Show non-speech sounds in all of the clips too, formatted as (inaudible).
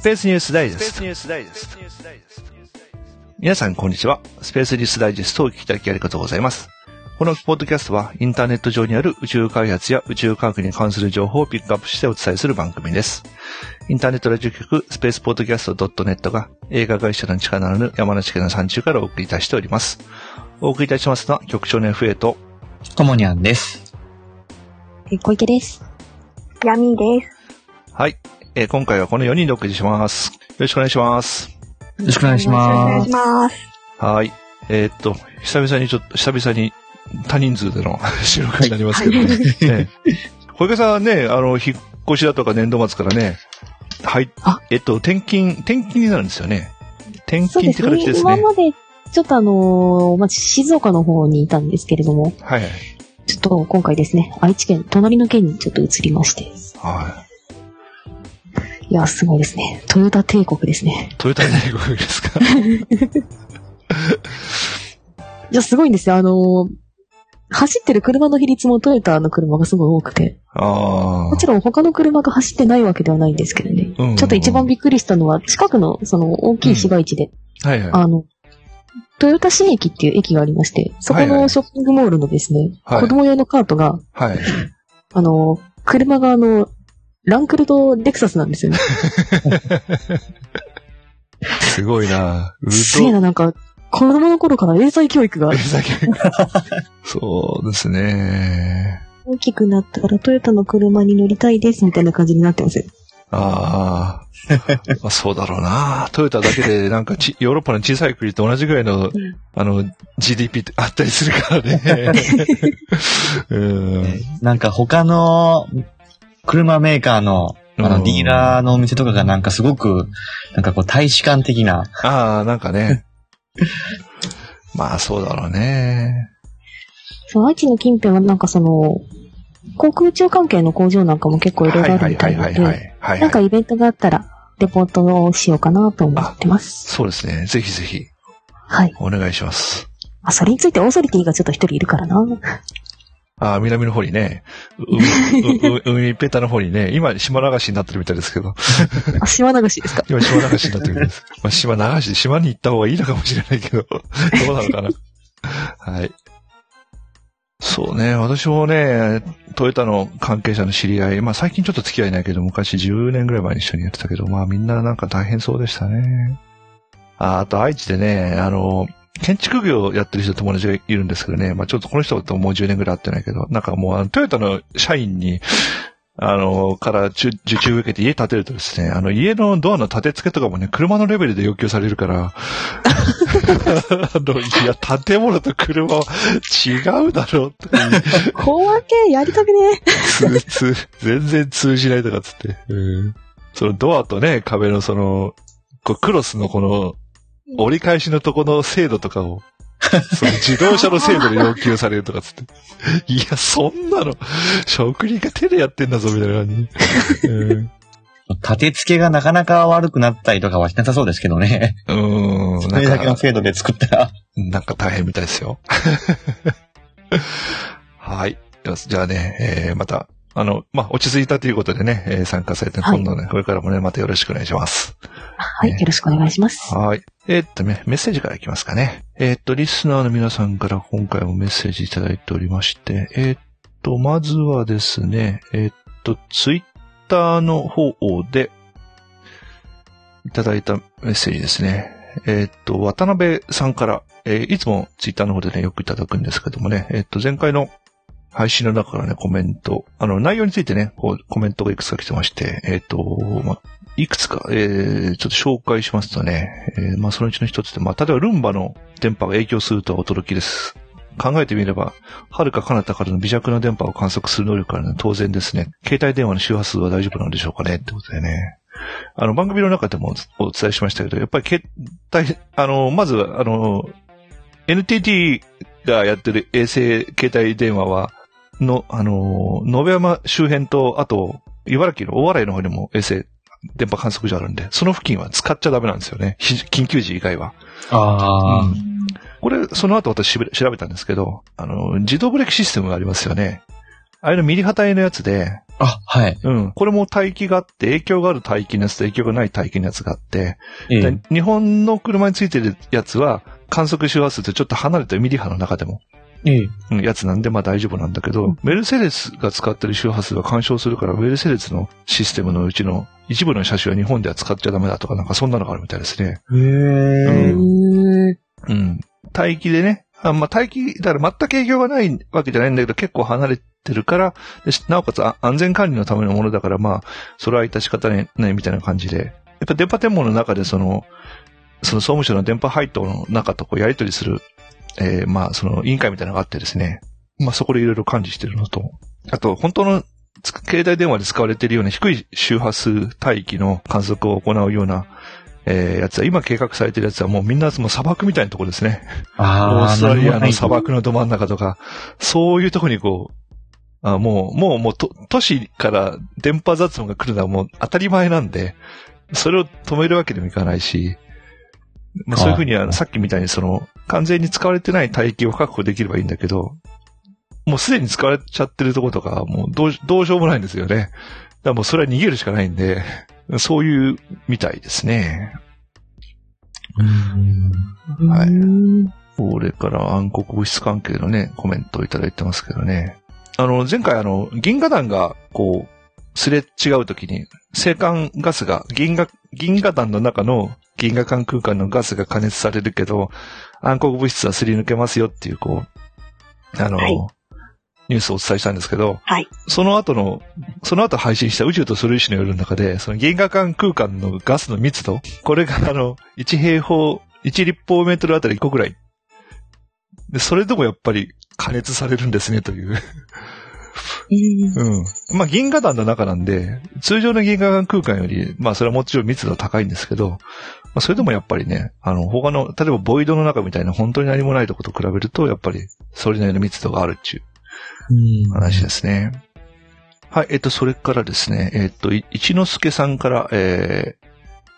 スペースニュースダイジェスト。皆さん、こんにちは。スペースニュースダイジェストをお聞きいただきありがとうございます。このポッドキャストは、インターネット上にある宇宙開発や宇宙科学に関する情報をピックアップしてお伝えする番組です。インターネットラジオ局、スペースポッドキャスト .net が映画会社の力のある山梨県の山中からお送りいたしております。お送りいたしますのは、局長の FA と、ともにゃんです。え小池です。闇です。はい。えー今回はこの4人でお送りします。よろしくお願いします。よろしくお願いしお願いします。はい。えーっと、久々にちょっと、久々に多人数での (laughs) 収録になりますけどね。ええ小池さんはね、あの、引っ越しだとか年度末からね、はいあ、えっと、転勤、転勤になるんですよね。転勤ってですね。形ですね。今まで、ちょっとあのーまあ、静岡の方にいたんですけれども、はいはい。ちょっと今回ですね、愛知県、隣の県にちょっと移りまして。はいや、すごいですね。トヨタ帝国ですね。い。トヨタ大学ですか？(laughs) いや、すごいんですよ。あのー走ってる車の比率もトヨタの車がすごい多くて。もちろん他の車が走ってないわけではないんですけどね。うんちょっと一番びっくりしたのは、近くのその大きい市街地で、はいはい。あの、豊田市駅っていう駅がありまして、そこはいはいのショッピングモールのですね、はい子供用のカートが、はい。あの、車があの、ランクルとレクサスなんですよね。すごいなうすげえな、なんか、子供の頃から英才教育がえだけそうですね。大きくなったらトヨタの車に乗りたいですみたいな感じになってますよ。あ (laughs) あ。まあそうだろうな。トヨタだけでなんかちヨーロッパの小さい国と同じぐらいの、あの、GDP ってあったりするからね。(laughs) うん。なんか他の車メーカーのあうんのディーラーのお店とかがなんかすごく、なんかこう大使館的な、ああ、なんかね。(laughs) まあそうだろうね。そう、愛知の近辺はなんかその、航空宇宙関係の工場なんかも結構いろいろあるみたいなので、はいはいはいはい。なんかイベントがあったら、レポートをしようかなと思ってます。そうですね。ぜひぜひ、はい。お願いします。あ、それについてオーソリティがちょっと一人いるからな。ああ、南の方にね、ううう海ペタの方にね、今島流しになってるみたいですけど、あ、島流しですか？今島流しになってるみたいです。まあ島流し、島に行った方がいいのかもしれないけど、どうなのかな。はい。そうね、私もね、トヨタの関係者の知り合い、まあ最近ちょっと付き合いないけど、昔10年ぐらい前に一緒にやってたけど、まあみんななんか大変そうでしたね。ああと愛知でね、あの、建築業やってる人友達がいるんですけどね、まあちょっとこの人ともう10年ぐらい会ってないけど、なんかもうあのトヨタの社員に、あの、から受受注受けて家建てるとですね、あの家のドアの立て付けとかもね、車のレベルで要求されるから、(laughs) あの、いや、建物と車は違うだろうとか小分けやりたくね通、通、全然通じないとかっつって。うん。そのドアとね、壁のその、こうクロスのこの、折り返しのとこの精度とかを、(laughs) その自動車の精度で要求されるとかっつって。(laughs) いや、そんなの、職人が手でやってんだぞ、みたいな感じ。(laughs) うん。立て付けがなかなか悪くなったりとかはしなさそうですけどね。うん。それだけのか、精度で作ったら。なんか大変みたいですよ。はい。じゃあね、えー、また、あの、まあ、落ち着いたということでね、えー参加されて、はい今度ね、これからもね、またよろしくお願いします。はい、よろしくお願いします。はい。えーっとね、メッセージからいきますかね。えーっと、リスナーの皆さんから今回もメッセージいただいておりまして、えーっと、まずはですね、えーっと、ツイッターの方で、いただいたメッセージですね。えーっと、渡辺さんから、えーいつもツイッターの方でね、よくいただくんですけどもね、えーっと、前回の配信の中からね、コメント、あの、内容についてね、こう、コメントがいくつか来てまして、えーっと、まいくつか、えー、ちょっと紹介しますとね、えー、まあそのうちの一つで、まあ例えばルンバの電波が影響するとは驚きです。考えてみれば、遥か彼方からの微弱な電波を観測する能力からね、当然ですね、携帯電話の周波数は大丈夫なんでしょうかねってことでね。あの、番組の中でもお伝えしましたけど、やっぱり携帯、あの、まず、あの、NTT がやってる衛星携帯電話は、の、あの、野辺山周辺と、あと、茨城の大洗の方にも衛星電波観測所あるんで、その付近は使っちゃダメなんですよね。ひ緊急時以外は。ああ、うんこれ、その後私調べたんですけど、あの、自動ブレーキシステムがありますよね。あれのミリ波帯のやつで、あ、はい。うん。これも帯域があって、影響がある帯域のやつと影響がない帯域のやつがあって、ええで日本の車についてるやつは、観測周波数とちょっと離れたミリ波の中でも、やつなんで、まあ大丈夫なんだけど、メルセデスが使ってる周波数が干渉するから、メルセデスのシステムのうちの一部の車種は日本では使っちゃダメだとか、なんかそんなのがあるみたいですね。へえ。うんうん。帯域でね、あまあ、帯域、だから全く影響がないわけじゃないんだけど、結構離れてるから、でしなおかつあ安全管理のためのものだから、まあ、それは致し方ないみたいな感じで。やっぱ電波天網の中でその、その総務省の電波配当の中とこうやり取りする、えーまあ、その委員会みたいなのがあってですね。まあ、そこでいろいろ管理してるのと、あと、本当のつ携帯電話で使われているような低い周波数帯域の観測を行うような、えーやつは、今計画されてるやつはもうみんなもう砂漠みたいなところですね。オああ、ーストラリアの砂漠のど真ん中とか、そういうとこにこう、あもう、もう、もうと、都市から電波雑音が来るのはもう当たり前なんで、それを止めるわけにもいかないし、まあ、そういうふうには、さっきみたいにその、完全に使われてない帯域を確保できればいいんだけど、もうすでに使われちゃってるところとかはもうどうし、どうしようもないんですよね。だからもうそれは逃げるしかないんで、そういうみたいですね。うんはいうんこれから暗黒物質関係のね、コメントをいただいてますけどね。あの、前回あの、銀河団が、こう、すれ違うときに、青函ガスが、銀河、銀河団の中の銀河間空間のガスが加熱されるけど、暗黒物質はすり抜けますよっていう、こう、あの、はいニュースをお伝えしたんですけど、はいその後の、その後配信した宇宙と素粒子の夜の中で、その銀河間空間のガスの密度、これがあの、1平方、1立方メートルあたり1個ぐらいで、それでもやっぱり加熱されるんですね、という。うん。まあ、銀河団の中なんで、通常の銀河間空間より、まあ、それはもちろん密度は高いんですけど、まあ、それでもやっぱりね、あの、他の、例えばボイドの中みたいな本当に何もないとこと比べると、やっぱり、それなりの密度があるっていううん話ですね。はい、えっと、それからですね、えっと、い一之輔さんから、えー、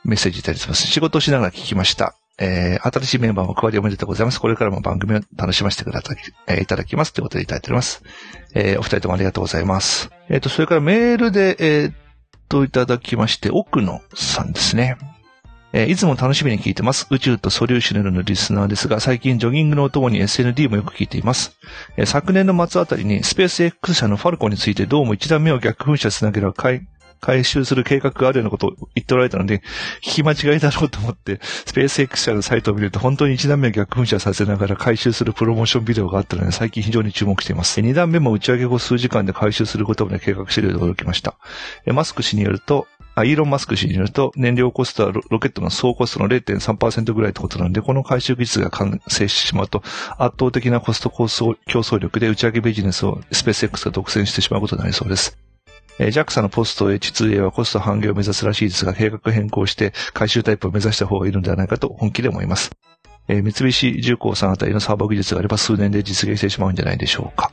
メッセージいただいてます。仕事をしながら聞きました。えー、新しいメンバーも加わりおめでとうございます。これからも番組を楽しませてください、えーいただきます。ということでいただいております。えー、お二人ともありがとうございます。えっと、それからメールで、えーっと、いただきまして、奥野さんですね。えーいつも楽しみに聞いてます。宇宙と素粒子の夜のリスナーですが、最近ジョギングのお供に SND もよく聞いています。えー昨年の末あたりにスペース X 社のファルコンについてどうも一段目を逆噴射しなければ回回収する計画があるようなことを言っておられたので、聞き間違いだろうと思って、スペース X 社のサイトを見ると本当に一段目を逆噴射させながら回収するプロモーションビデオがあったので、最近非常に注目しています。二段目も打ち上げ後数時間で回収することまで計画しているようで驚きました。マスク氏によると、あイーロン・マスク氏によると、燃料コストはロケットの総コストの0.3%ぐらいってことなので、この回収技術が完成してしまうと、圧倒的なコスト競争力で打ち上げビジネスをスペース X が独占してしまうことになりそうです。えー JAXA のポスト H2A はコスト半減を目指すらしいですが、計画変更して回収タイプを目指した方がいいのではないかと本気で思います。えー三菱重工さんあたりのサーバー技術があれば数年で実現してしまうんじゃないでしょうか。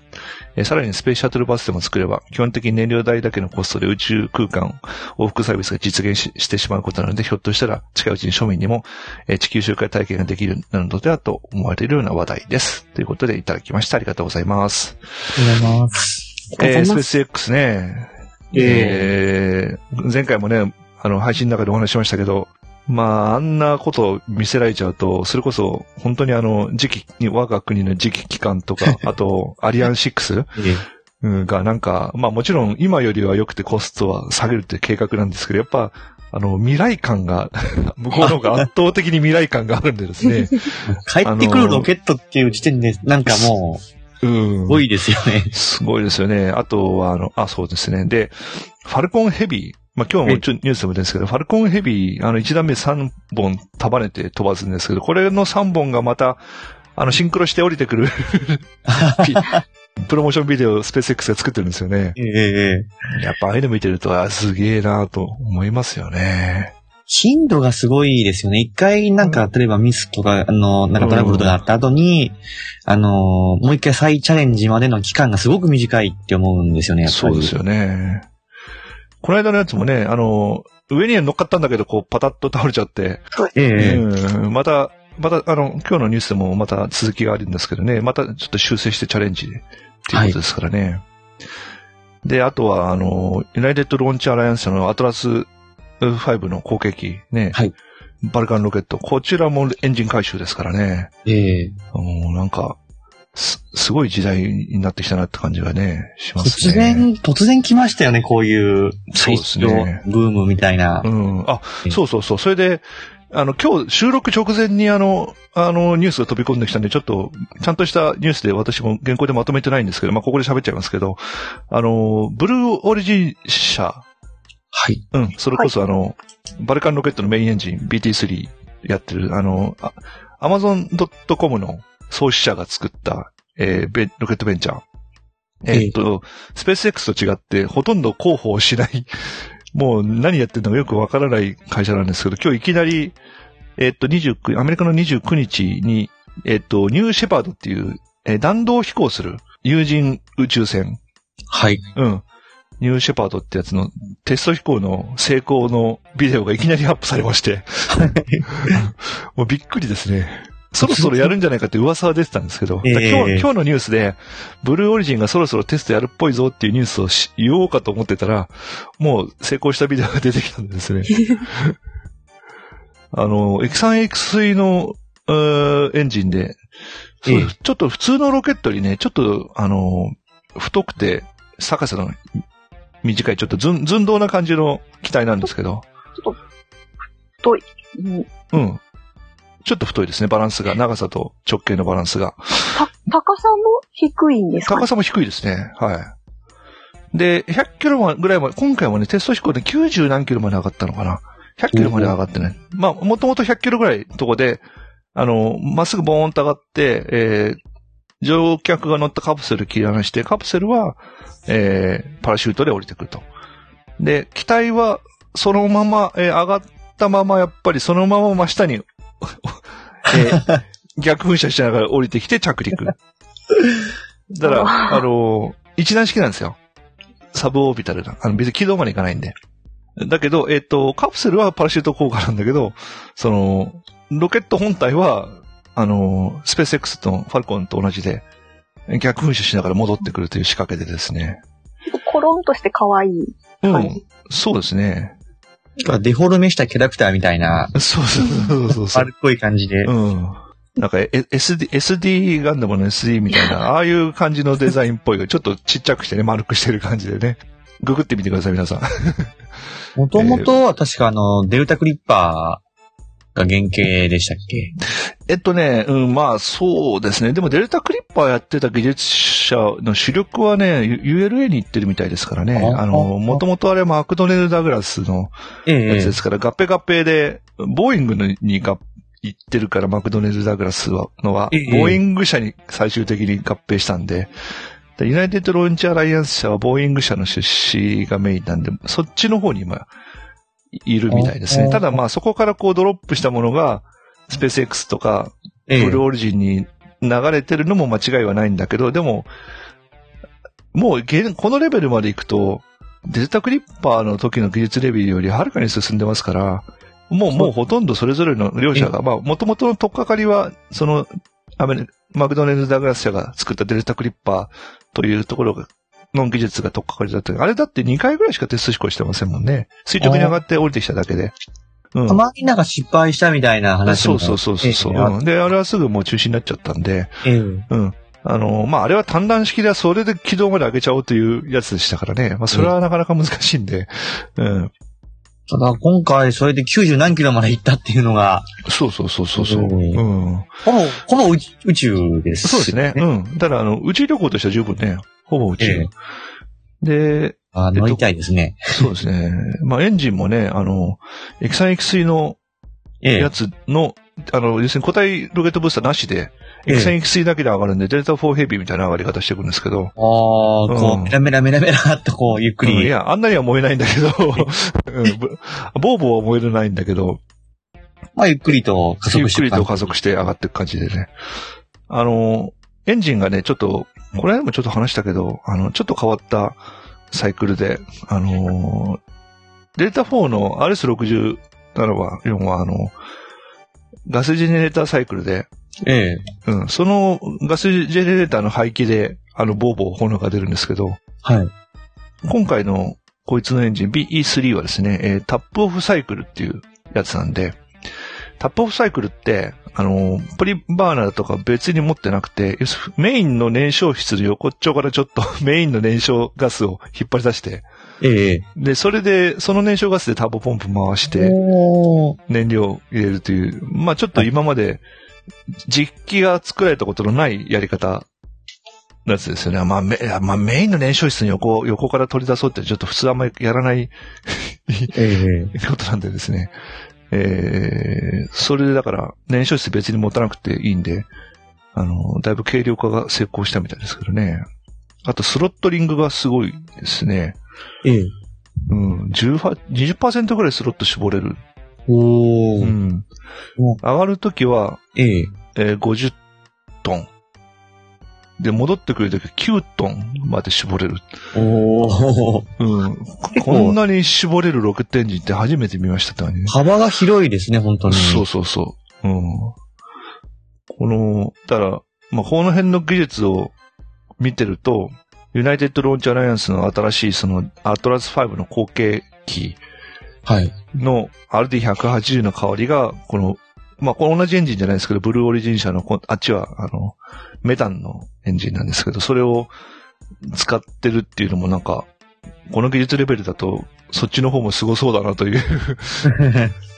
えーさらにスペースシャトルバスでも作れば、基本的に燃料代だけのコストで宇宙空間往復サービスが実現ししてしまうことなので、ひょっとしたら近いうちに庶民にも、えー地球周回体験ができるのではと思われるような話題です。ということでいただきました。ありがとうございます。ありがとうございます。えー、スペーがとうございます。ス X ね。えー前回もね、あの、配信の中でお話ししましたけど、まあ、あんなことを見せられちゃうと、それこそ、本当にあの、次期に、我が国の次期機関とか、(laughs) あと、アリアン6えうんがなんか、まあもちろん今よりは良くてコストは下げるって計画なんですけど、やっぱ、あの、未来感が、(laughs) 向こうの方が圧倒的に未来感があるんでですね。(laughs) 帰ってくるロケットっていう時点で、なんかもうんう、多いですよね。すごいですよね。あとは、あの、あ、そうですね。で、ファルコンヘビー。まあ、今日もちょニュースでもですけど、ファルコンヘビー、あの、1段目3本束ねて飛ばすんですけど、これの3本がまた、あの、シンクロして降りてくるピ (laughs) プロモーションビデオをスペース X が作ってるんですよね。ええやっぱああいうの見てると、あ、すげえなと思いますよね。頻度がすごいですよね。一回なんか、例えばミスとか、あの、なんかトラブルとかあった後に、あの、もう一回再チャレンジまでの期間がすごく短いって思うんですよね、やっぱり。そうですよね。この間のやつもね、あの、上には乗っかったんだけど、こう、パタッと倒れちゃって、ええうん、また、また、あの、今日のニュースでもまた続きがあるんですけどね、またちょっと修正してチャレンジっていうことですからね。で、あとは、あの、ユナイテッド・ローンチ・アライアンス社のアトラス5の後継機、ね。はい。バルカンロケット。こちらもエンジン回収ですからね。ええもうなんか、す、すごい時代になってきたなって感じがね、しますね。突然、突然来ましたよね、こういう、そうですねブームみたいな。うん。あえ、そうそうそう。それで、あの、今日収録直前にあの、あの、ニュースが飛び込んできたんで、ちょっと、ちゃんとしたニュースで私も原稿でまとめてないんですけど、まあ、ここで喋っちゃいますけど、あの、ブルーオリジン社、はい。うん、それこそあの、バルカンロケットのメインエンジン BT3 やってる、あの、あ Amazon.com の創始者が作った、えーベロケットベンチャー。えーっと、スペース X と違って、ほとんど広報しない、(laughs) もう何やってるのかよくわからない会社なんですけど、今日いきなり、えーっと、29、アメリカの29日に、えーっと、ニューシェパードっていう、えー弾道飛行する有人宇宙船、はい。うん。ニューシェパードってやつのテスト飛行の成功のビデオがいきなりアップされまして。(laughs) もうびっくりですね。そろそろやるんじゃないかって噂は出てたんですけど、ええ今日今日のニュースで、ブルーオリジンがそろそろテストやるっぽいぞっていうニュースをし言おうかと思ってたら、もう成功したビデオが出てきたんですね。(laughs) あの、X3X3 の、えーエンジンで、ええちょっと普通のロケットにね、ちょっと、あの、太くて、高さの短い、ちょっと寸寸胴な感じの機体なんですけど、太い。うんうん。ちょっと太いですね、バランスが。長さと直径のバランスが。た、高さも低いんですか？高さも低いですね。はい。で、100キロぐらいまで、今回もね、テスト飛行で90何キロまで上がったのかな？100キロまで上がってね。まあ、もともと100キロぐらいのとこで、あの、まっすぐボーンと上がって、えー、乗客が乗ったカプセル切り離して、カプセルは、えー、パラシュートで降りてくると。で、機体は、そのまま、えー上がったまま、やっぱりそのまま真下に、えー逆噴射しながら降りてきて着陸。だから、あの、一段式なんですよ。サブオービタルな。あの、別に軌道までいかないんで。だけど、えっ、と、カプセルはパラシュート効果なんだけど、その、ロケット本体は、あの、スペース X とファルコンと同じで、逆噴射しながら戻ってくるという仕掛けでですね。コロンとして可愛い。うん。そうですね。デフォルメしたキャラクターみたいな、そうそうそうそうそう。丸っこい感じで。うん。なんか、え SD、SD ガンダムの SD みたいな、ああいう感じのデザインっぽい、ちょっとちっちゃくしてね、丸くしてる感じでね。ググってみてください、皆さん。もともとは確かあの、デルタクリッパーが原型でしたっけ？えっとね、うん、まあそうですね。でもデルタクリッパーやってた技術者の主力はね、ULA に行ってるみたいですからね。ああの、もともとあれはマクドネル・ダグラスのえやつですから、合併合併で、ボーイングのにが行ってるから、マクドネル・ダグラスはのは、ええボーイング社に最終的に合併したんで、でユナイテッド・ローンチ・アライアンス社はボーイング社の出資がメインなんで、そっちの方に今、いるみたいですね。あただまあそこからこうドロップしたものが、スペース X とか、ええ。ブルーオリジンに流れてるのも間違いはないんだけど、でも、もう現このレベルまで行くと、デルタクリッパーの時の技術レベルよりはるかに進んでますから、もう、もうほとんどそれぞれの両者が、まあ、もともとの取っかかりは、その、アメリマクドネル・ダグラス社が作ったデルタクリッパーというところが、の技術が取っかかりだった。あれだって2回ぐらいしかテスト飛行してませんもんね。垂直に上がって降りてきただけで。うんたまになんか失敗したみたいな話も。そうそうそうそうそう、ええうんで、あれはすぐもう中止になっちゃったんで、ええうん。あの、まあ、あれは単段式ではそれで軌道まで上げちゃおうというやつでしたからね。まあ、それはなかなか難しいんで、うん。ただ今回それで90何キロまで行ったっていうのが、そうそうそうそうそう。うんうん。ほぼ、ほぼ宇宙です、そうですね。うん。ただ、あの、宇宙旅行としては十分ね、ほぼ宇宙。ええ。で、あ乗りたいですね。そうですね。まあ、エンジンもね、あの、X3、X3 のええ。やつの、あの、要するに固体ロケットブースターなしで、ええ。X3、X3 だけで上がるんで、デルタ4ヘビーみたいな上がり方していくんですけど、ああ、こうメラメラメラメラっとこう、ゆっくり。うん。いや、あんなには燃えないんだけど、ボーボーは燃えないんだけど、まあ、ゆっくりと加ゆっくり速して。いく感じと加速して上がっていく感じでね。あの、エンジンがね、ちょっと、これでもちょっと話したけど、あの、ちょっと変わったサイクルで、あの、デルタ4の RS67 は、4は、あの、ガスジェネレーターサイクルで、ええ。うん、そのガスジェネレーターの排気で、あの、ボーボー炎が出るんですけど、はい。今回のこいつのエンジン BE3 はですね、えータップオフサイクルっていうやつなんで、タップオフサイクルって、あの、プリバーナーとか別に持ってなくて、メインの燃焼室の横っちょからちょっと (laughs) メインの燃焼ガスを引っ張り出して、ええ。で、それで、その燃焼ガスでターボポンプ回して、燃料を入れるという、まあちょっと今まで実機が作られたことのないやり方のやつですよね。まあメ,、まあ、メインの燃焼室に横、横から取り出そうってちょっと普通あんまりやらないええ。(laughs) ことなんでですね。えー、それでだから燃焼室別に持たなくていいんで、あの、だいぶ軽量化が成功したみたいですけどね。あとスロットリングがすごいですね。ええ。うん、18 20%ぐらいスロット絞れる。おー。うん。お上がるときは、ええ。えー50トン。で、戻ってくるとき9トンまで絞れる。おー。うん。こんなに絞れるロケットエンジンって初めて見ましたって感じね。幅が広いですね、本当に。そうそうそう。うん。この、だから、まあ、この辺の技術を見てると、ユナイテッドローンチアライアンスの新しいそのアトラス5の後継機はい。の RD180 の香りが、この、まあ、これ同じエンジンじゃないですけど、ブルーオリジン社のこ、あっちは、あの、メタンのエンジンなんですけど、それを使ってるっていうのもなんか、この技術レベルだと、そっちの方もすごそうだなという、(laughs)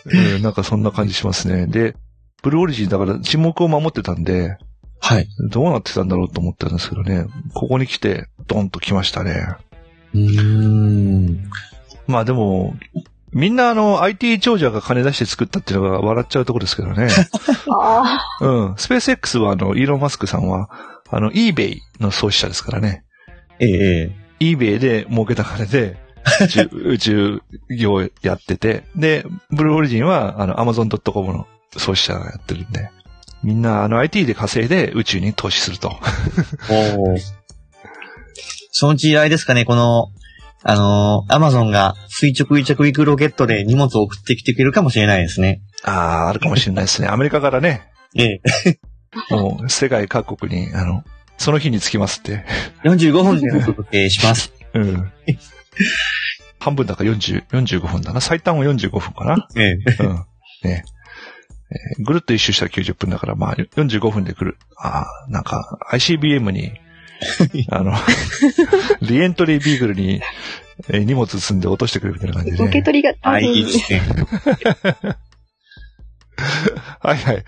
うんなんかそんな感じしますね。で、ブルーオリジンだから沈黙を守ってたんで、はい。どうなってたんだろうと思ったんですけどね、ここに来て、ドンと来ましたね。うーん。まあでも、みんなあの IT 長者が金出して作ったっていうのが笑っちゃうところですけどね。(laughs) あうん。スペース X はあの、イーロン・マスクさんは、あの、eBay の創始者ですからね。ええ。eBay で儲けた金で、宇宙宇宙業をやってて、で、ブルーオリジンは、あの、Amazon.com の創始者がやってるんで、みんなあの IT で稼いで宇宙に投資すると。おー。そのうちあれですかね、この、あのー、アマゾンが垂直離着陸ロケットで荷物を送ってきてくれるかもしれないですね。ああ、あるかもしれないですね。(laughs) アメリカからね、ええ。(laughs) もう世界各国に、あの、その日に着きますって。45分でお届けします。(laughs) うん。半分だから40、45分だな。最短は45分かな。ええ。うん。ね。えーぐるっと一周したら90分だから、まあ、45分で来る。ああ、なんか、ICBM に、(laughs) あの、リエントリービーグルに、えー荷物積んで落としてくるみたいな感じで、受けね。取りがあはい、る。いいですね。はいはい。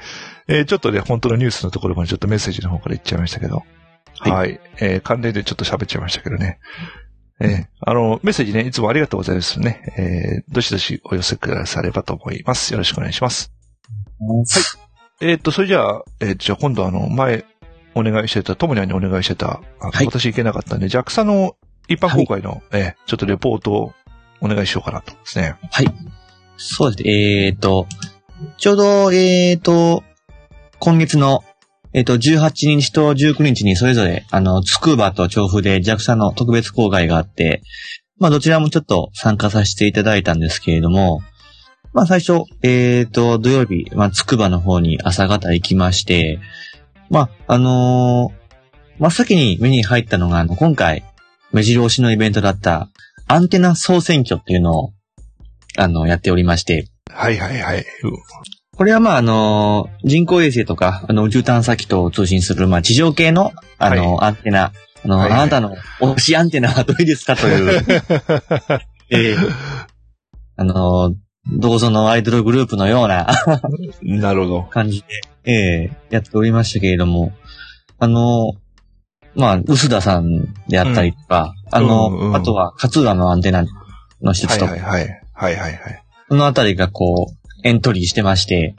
えーちょっとね、本当のニュースのところまでちょっとメッセージの方から言っちゃいましたけど。はいはい。えー関連でちょっと喋っちゃいましたけどね。えーあの、メッセージね、いつもありがとうございますね。えーどしどしお寄せくださればと思います。よろしくお願いします。えーっと、それじゃあ、えーじゃあ今度あの、前、お願いしてた、ともにゃんにお願いしてた、はい私行けなかったんで、JAXA の一般公開の、えーちょっとレポートをお願いしようかなとですね。はい。そうですね。えっ、と、ちょうど、えっ、と、今月の、えっ、と、18日と19日にそれぞれ、あの、つくばと調布で JAXA の特別公開があって、まあ、どちらもちょっと参加させていただいたんですけれども、まあ、最初、えっ、と、土曜日、まあ、つくばの方に朝方行きまして、まあ、あのー真っ先に目に入ったのが、あの、今回、目白押しのイベントだった、アンテナ総選挙っていうのを、あの、やっておりまして、はいはいはい。これはまあ、あの、人工衛星とか、あの、宇宙探査機と通信する、まあ、地上系の、あの、アンテナ、あの、はいはい。あなたの推しアンテナはどれですかという、(laughs) えーあの、どうぞのアイドルグループのような (laughs) なるほど。感じで、ええやっておりましたけれども、あの、まあ、薄田さんであったりとか、あの、うんうんあとは勝浦のアンテナの施はい設とか、はいはい。はいはいはい。そのあたりがこう、エントリーしてまして、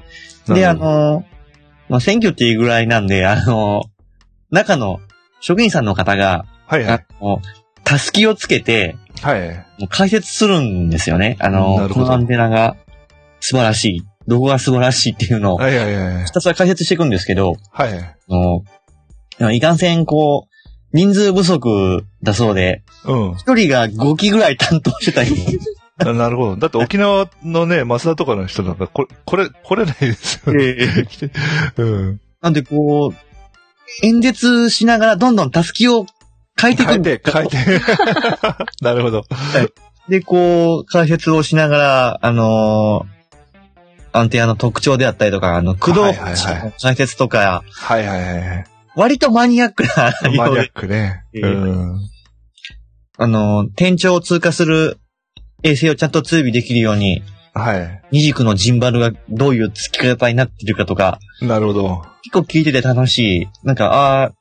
で、あの、まあ、選挙っていうぐらいなんで、あの、中の職員さんの方が、はいはいあ。の、たすきをつけて、はい。もう解説するんですよね。あなの、このアンテナが素晴らしい、どこが素晴らしいっていうのを、はいはいはいひ。たすら解説していくんですけど、はい。あのいかんせん、こう、人数不足だそうで、うん。一人が5機ぐらい担当してたり、(laughs) ななるほど。だって沖縄のね、増田とかの人なんか、これ、これ、来れないですよね。(laughs) うん。なんでこう、演説しながらどんどんたすきを変えていくん変えて、変えて。(laughs) なるほど。で、こう、解説をしながら、あのーアンテナの特徴であったりとか、あの、駆動解説とか、はいはいはい。割とマニアックな内マニアックね。ええうん。あのー天井を通過する衛星をちゃんと追尾できるように、はい。二軸のジンバルがどういう付き方になってるかとか、なるほど。結構聞いてて楽しい。なんか、ああ、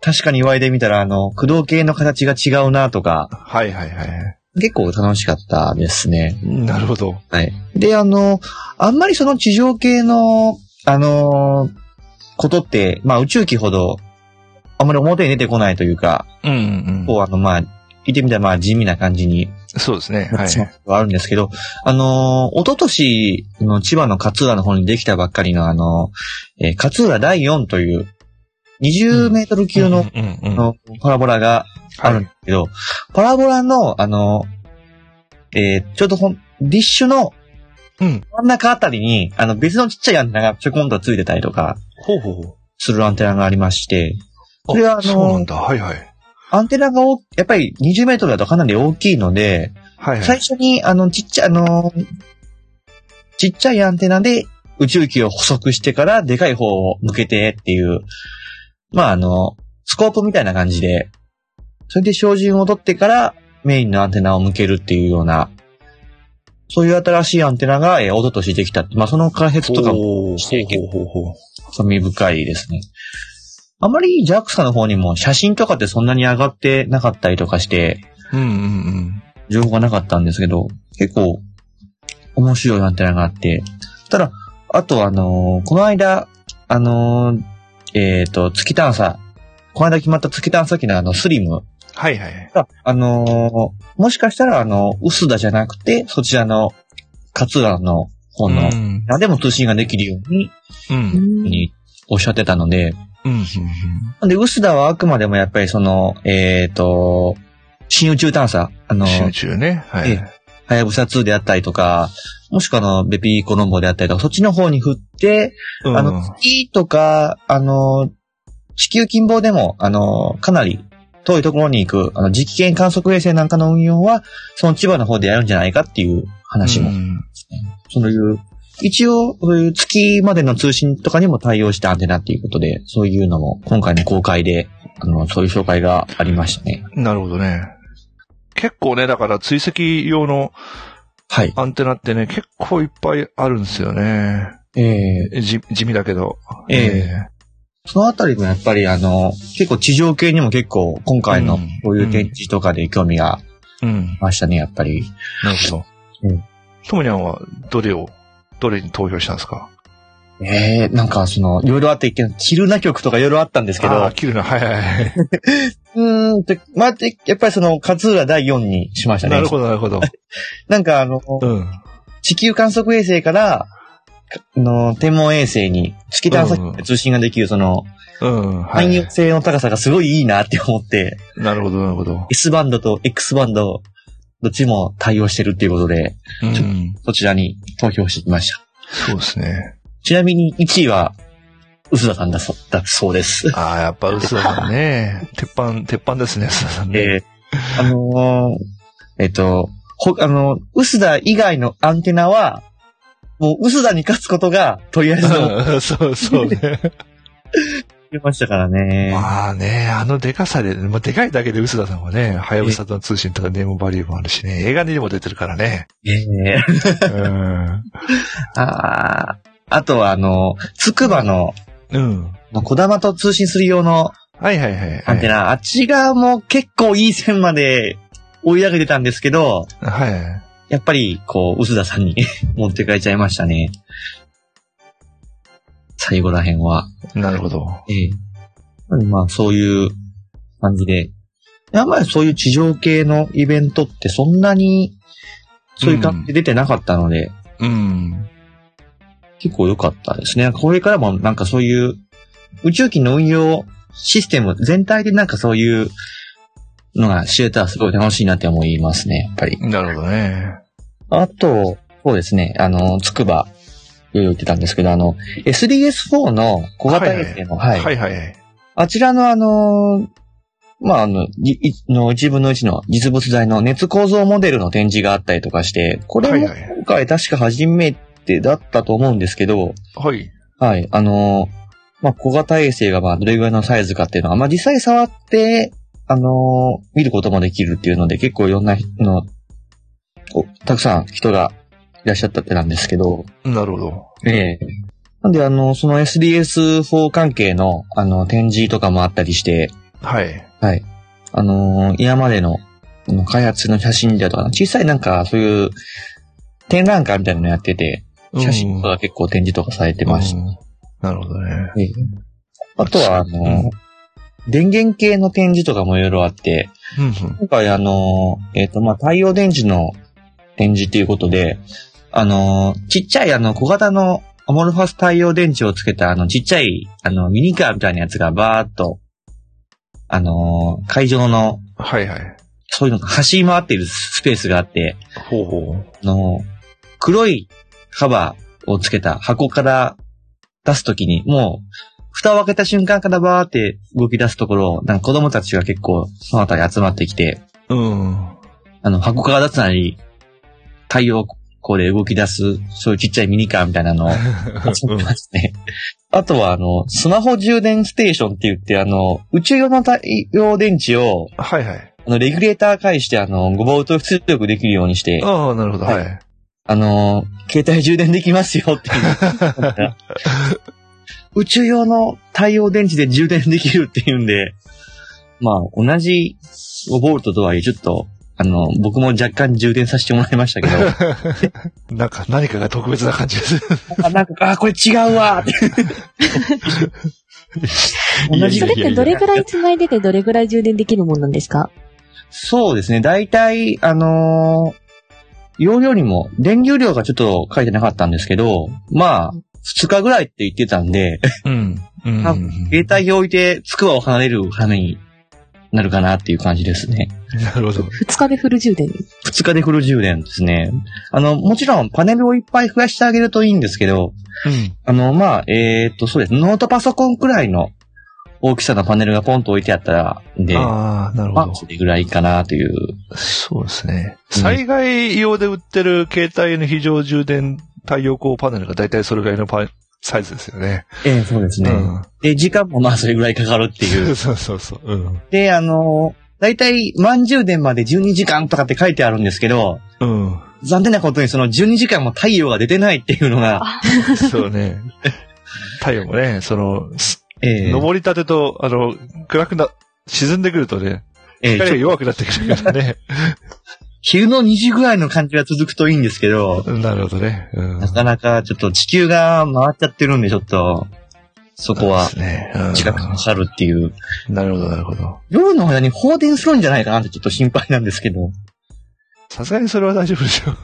確かに言われてみたら、あの、駆動系の形が違うなとか、はいはいはい。結構楽しかったですね。なるほど。はい。で、あの、あんまりその地上系の、あのーことって、まあ宇宙機ほど、あんまり表に出てこないというか、うんうんこう、あの、まあ、言ってみたらまあ地味な感じにそうですね。はいはあるんですけど、あのー、一昨年の千葉の勝浦の方にできたばっかりのあの、えー勝浦第4という、20メートル級の、パラボラがあるんですけど、パラボラの、あの、えーちょうどほん、ディッシュのうん。真ん中あたりに、あの別のちっちゃいアンテナがちょこんとついてたりとか、ほうほう。するアンテナがありまして、それはあのそうなんだ。はいはい。アンテナがおやっぱり20メートルだとかなり大きいので、はいはい。最初に、あの、ちっちゃい、あの、ちっちゃいアンテナで宇宙機を捕捉してからでかい方を向けてっていう、まあ、あの、スコープみたいな感じで、それで照準を取ってからメインのアンテナを向けるっていうような、そういう新しいアンテナが、えー、おととしできた。まあ、その開発とかもして。興味深いですね。あまり JAXA の方にも写真とかってそんなに上がってなかったりとかして、うんうんうん。情報がなかったんですけど、結構面白いアンテナがあって、ただ、あとあのーこの間、あのーえっ、と、月探査、この間決まった月探査機のあの、スリムはいはい。が、あのーもしかしたらあの、薄田じゃなくて、そちらの、勝浦の方の、うん。何でも通信ができるように、うん。におっしゃってたので、うん。うん。で、薄田はあくまでもやっぱりその、えっ、と、新宇宙探査、あの、集中ね。はい。えはやぶさ2であったりとか、もしくはあの、ベピーコロンボであったりとか、そっちの方に振って、うんあの、月とか、あの、地球近傍でも、あの、かなり遠いところに行く、あの、磁気圏観測衛星なんかの運用は、その千葉の方でやるんじゃないかっていう話も、うんそういう、一応、そういう月までの通信とかにも対応したアンテナっていうことで、そういうのも今回の公開で、あの、そういう紹介がありましたね。なるほどね。結構ね、だから追跡用のはい。アンテナってね、結構いっぱいあるんですよね。ええじ地味だけど。ええそのあたりもやっぱりあの、結構地上系にも結構今回のうんこういう展示とかで興味がましたね、やっぱり。なるほど。うん。ともにゃんは、どれを、どれに投票したんですか？ええなんかその、いろいろあって、キルナ曲とかいろいろあったんですけどああ、、切るな。はいはいはい。(laughs) うーんって、まあ、でやっぱりその、勝浦第4にしましたね。なるほど、なるほど。(laughs) なんかあの、うん。地球観測衛星から、の、天文衛星に月探査機で通信ができる、その、うん。は汎い。用性の高さがすごいいいなって思って、なるほど、なるほど。S バンドと X バンド、どっちも対応してるっていうことで、うん。そちらに投票してきました。そうですね。ちなみに1位は、薄田さんだそだそうです。ああ、やっぱ、薄田さんね。(laughs) 鉄板、鉄板ですね、薄田さんね。えーあのーえっと、ほ、あの、薄田以外のアンテナは、もう薄田に勝つことが、とりあえず (laughs) そうそうね。言いましたからね。まあね、あのデカさで、まあ、でかいだけで薄田さんはね、はやぶさとの通信とかネームバリューもあるしね、映画にも出てるからね。ええうん。(laughs) あーあとは、あの、つくばの、うん。小玉と通信する用のはいはいはい。アンテナ、あっちがもう結構いい線まで追い上げてたんですけど、はい。やっぱり、こう、薄田さんに (laughs) 持って帰っちゃいましたね。最後ら辺は。なるほど。ええ。まあ、そういう感じで。あんまりそういう地上系のイベントってそんなに、そういう感じで出てなかったので、うん。結構良かったですね。これからもなんかそういう宇宙機の運用システム全体でなんかそういうのが知れたらすごい楽しいなって思いますね、やっぱり。なるほどね。あと、そうですね、あの、つくば、言ってたんですけど、あの、SDS4 の小型衛星の、はい、はいはいはい。あちらのあの、まあ、あの、いいの1分の1の実物大の熱構造モデルの展示があったりとかして、これも今回確か初めてだったと思うんですけど、はい。はい、あのーまあ、小型衛星がまあ、どれぐらいのサイズかっていうのは、まあ、実際触って、あのー見ることもできるっていうので、結構いろんな人の、おたくさん人がいらっしゃったってなんですけど、なるほど。ええなんで、あの、その SDS4 関係の、あの、展示とかもあったりして、はい。はい。あのー今までの開発の写真だとか、小さいなんか、そういう、展覧会みたいなのやってて、写真とか結構展示とかされてましうんなるほどね。ええあとは、あの電源系の展示とかもいろいろあって、うんうん。今回あのーえっ、と、まあ、太陽電池の展示っていうことで、あのーちっちゃいあの、小型のアモルファス太陽電池をつけたあの、ちっちゃい、あの、ミニカーみたいなやつがバーっと、あのー会場の、はいはい。そういうのが走り回っているスペースがあって、ほうほう。あのー黒いカバーをつけた箱から出すときに、もう、蓋を開けた瞬間からバーって動き出すところを、なんか子供たちが結構そのあたり集まってきて、うん。あの、箱から出すなり、太陽光で動き出す、そういうちっちゃいミニカーみたいなのを (laughs) 集めてますね。あとは、あの、スマホ充電ステーションって言って、あの、宇宙用の太陽電池を、はいはい。あの、レギュレーター介して、あの、5ボルト出力できるようにして、ああ、なるほど。はいはい。あの、携帯充電できますよっていう。(laughs) 宇宙用の太陽電池で充電できるっていうんで、まあ、同じ5ボルトとはいえ、ちょっと、あの、僕も若干充電させてもらいましたけど、(laughs) なんか、何かが特別な感じです。あ、なんか、あ、これ違うわーって。(laughs) 同じそれってどれぐらい繋いでてどれぐらい充電できるもんなんですか？そうですね。大体、あのー容量にも、電流量がちょっと書いてなかったんですけど、まあ、2日ぐらいって言ってたんで、うん。うん。あ携帯を置いて、つくばを離れる羽になるかなっていう感じですね。なるほど。二日でフル充電。2日でフル充電ですね。あの、もちろんパネルをいっぱい増やしてあげるといいんですけど、うん。あの、まあ、えーっと、そうです。ノートパソコンくらいの大きさのパネルがポンと置いてあったら、で、ああ、なるまあ、ほど。それぐらいかなという。そうですね。うん災害用で売ってる携帯の非常充電太陽光パネルが大体それぐらいのパサイズですよね。ええそうですね。うん。で、時間もまあそれぐらいかかるっていう。(laughs) そうそうそう。うん。で、あの、だいたい満充電まで12時間とかって書いてあるんですけど、うん。残念なことにその12時間も太陽が出てないっていうのが、そうね。太陽もね、その、すええ登りたてと、あの、暗くな、沈んでくるとね、ええ光が弱くなってくるからね。昼の2時ぐらいの感じが続くといいんですけど、なるほどね。うん。なかなかちょっと地球が回っちゃってるんで、ちょっと、そこはそうですね。うん時間かかるっていう。なるほど、なるほど。夜の間に放電するんじゃないかなってちょっと心配なんですけど。さすがにそれは大丈夫でしょう。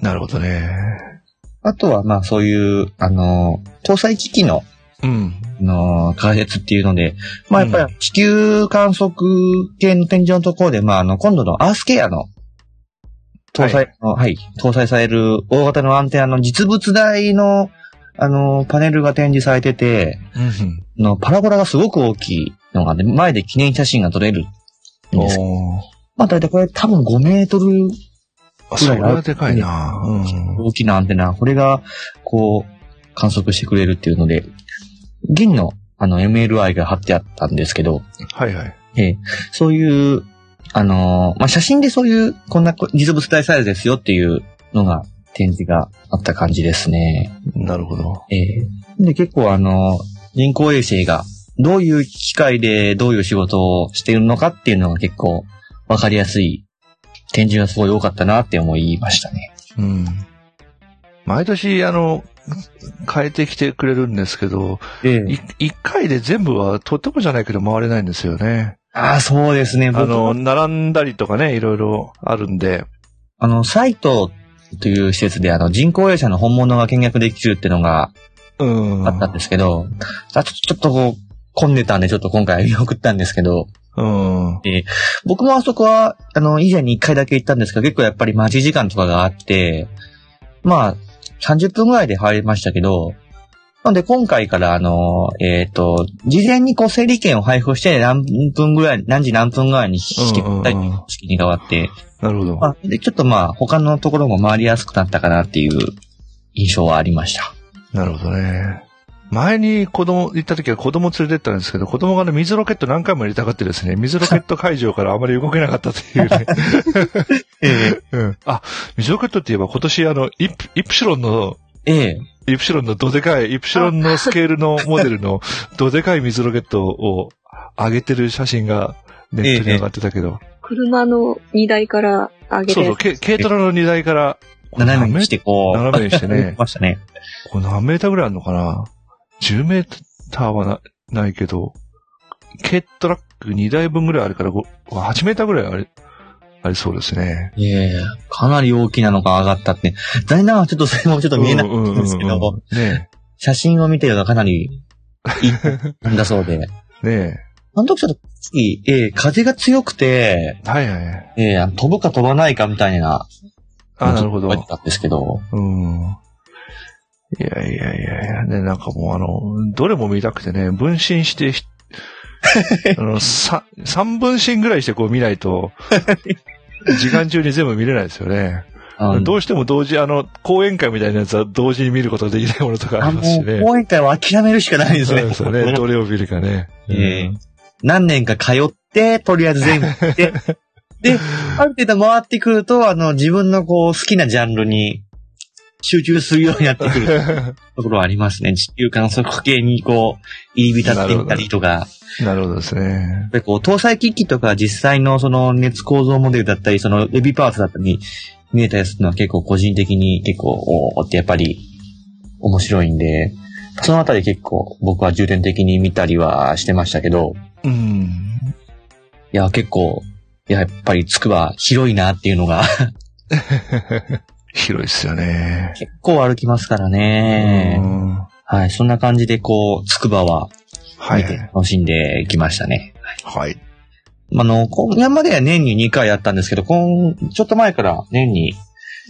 (laughs) なるほどね。あとは、まあそういう、あの、搭載機器の、うん。あの、開発っていうので、まあやっぱり地球観測系の展示のところで、まああの、今度のアースケアの、搭載の、はい、搭載される大型のアンテナの実物大の、あの、パネルが展示されてて、うん。あのパラボラがすごく大きいのがね、前で記念写真が撮れるんです。まあ大体これ多分5メートルあ、それはでかいな。うん。大きなアンテナ、これが、こう、観測してくれるっていうので、銀の、あの、MLI が貼ってあったんですけど、はいはい。ええそういう、あのーまあ、写真でそういう、こんなこ実物大サイズですよっていうのが、展示があった感じですね。なるほど。ええで、結構あのー人工衛星が、どういう機械でどういう仕事をしているのかっていうのが結構わかりやすい展示がすごい多かったなって思いましたね。うん。毎年、あの、変えてきてくれるんですけど、えい一回で全部はとってもじゃないけど回れないんですよね。ああ、そうですね。あ僕の、並んだりとかね、いろいろあるんで。あの、サイトという施設であの人工衛星の本物が見学できるっていうのがうん。あったんですけど、あちょちょっとこう、混んでたんでちょっと今回見送ったんですけど、うん。僕もあそこは、あの、以前に一回だけ行ったんですけど、結構やっぱり待ち時間とかがあって、まあ、30分ぐらいで入りましたけど、ので、今回から、あの、えっ、と、事前にこう、整理券を配布して、何分ぐらい、何時何分ぐらいに引きうんうんうんたい式に変わって、なるほど。まあ、で、ちょっとまあ、他のところも回りやすくなったかなっていう印象はありました。なるほどね。前に子供行った時は子供連れてったんですけど、子供がね、水ロケット何回も入れたがってですね、水ロケット会場からあまり動けなかったというね。(laughs) うん。あ、水ロケットって言えば今年あの、イプイプシロンの、ええ。イプシロンのどでかい、イプシロンのスケールのモデルの (laughs) どでかい水ロケットを上げてる写真がネットに上がってたけど、車の荷台から上げてそうそう、軽軽トラの荷台から、斜めにしてこう。斜めにしてね (laughs) ましたね。これ何メーターぐらいあるのかな ?10 メーターはなないけど、軽トラック2台分ぐらいあるから、ご8メーターぐらいありありそうですね。いえいえ、かなり大きなのが上がったって。残念ながらちょっとそれもちょっと見えなかったんですけど、ね写真を見てるのはかなりいいなんだそうで。(laughs) え、ねあの時ちょっと、ええ風が強くて、え。はいはい。ええ飛ぶか飛ばないかみたいな。あ、なるほど。言ってたんですけど。うん。いやいやいやいや、ね、なんかもうあの、どれも見たくてね、分身して、ひ (laughs) あの、さ、三分身ぐらいしてこう見ないと、(laughs) 時間中に全部見れないですよね。どうしても同時、あの、講演会みたいなやつは同時に見ることができないものとかあありますしね。講演会は諦めるしかないですね。そうですよね。(laughs) どれを見るかね。ええ何年か通って、とりあえず全部行って、で、ある程度回ってくると、あの、自分のこう、好きなジャンルに集中するようになってくる (laughs) ところはありますね。地球観測系にこう、入り浸ってみたりとか、なるほどですね。やっぱりこう、搭載機器とか実際のその熱構造モデルだったり、そのエビパーツだったり、見えたやつのは結構個人的に結構、おーってやっぱり面白いんで、そのあたり結構僕は重点的に見たりはしてましたけど、うん。いや、結構、やっぱりつくば広いなっていうのが (laughs) 広いですよね。結構歩きますからねう。んはい、そんな感じでこう、つくばははい見。て楽しんできましたね。はい。あの、今山では年に2回やったんですけど、今、ちょっと前から年に、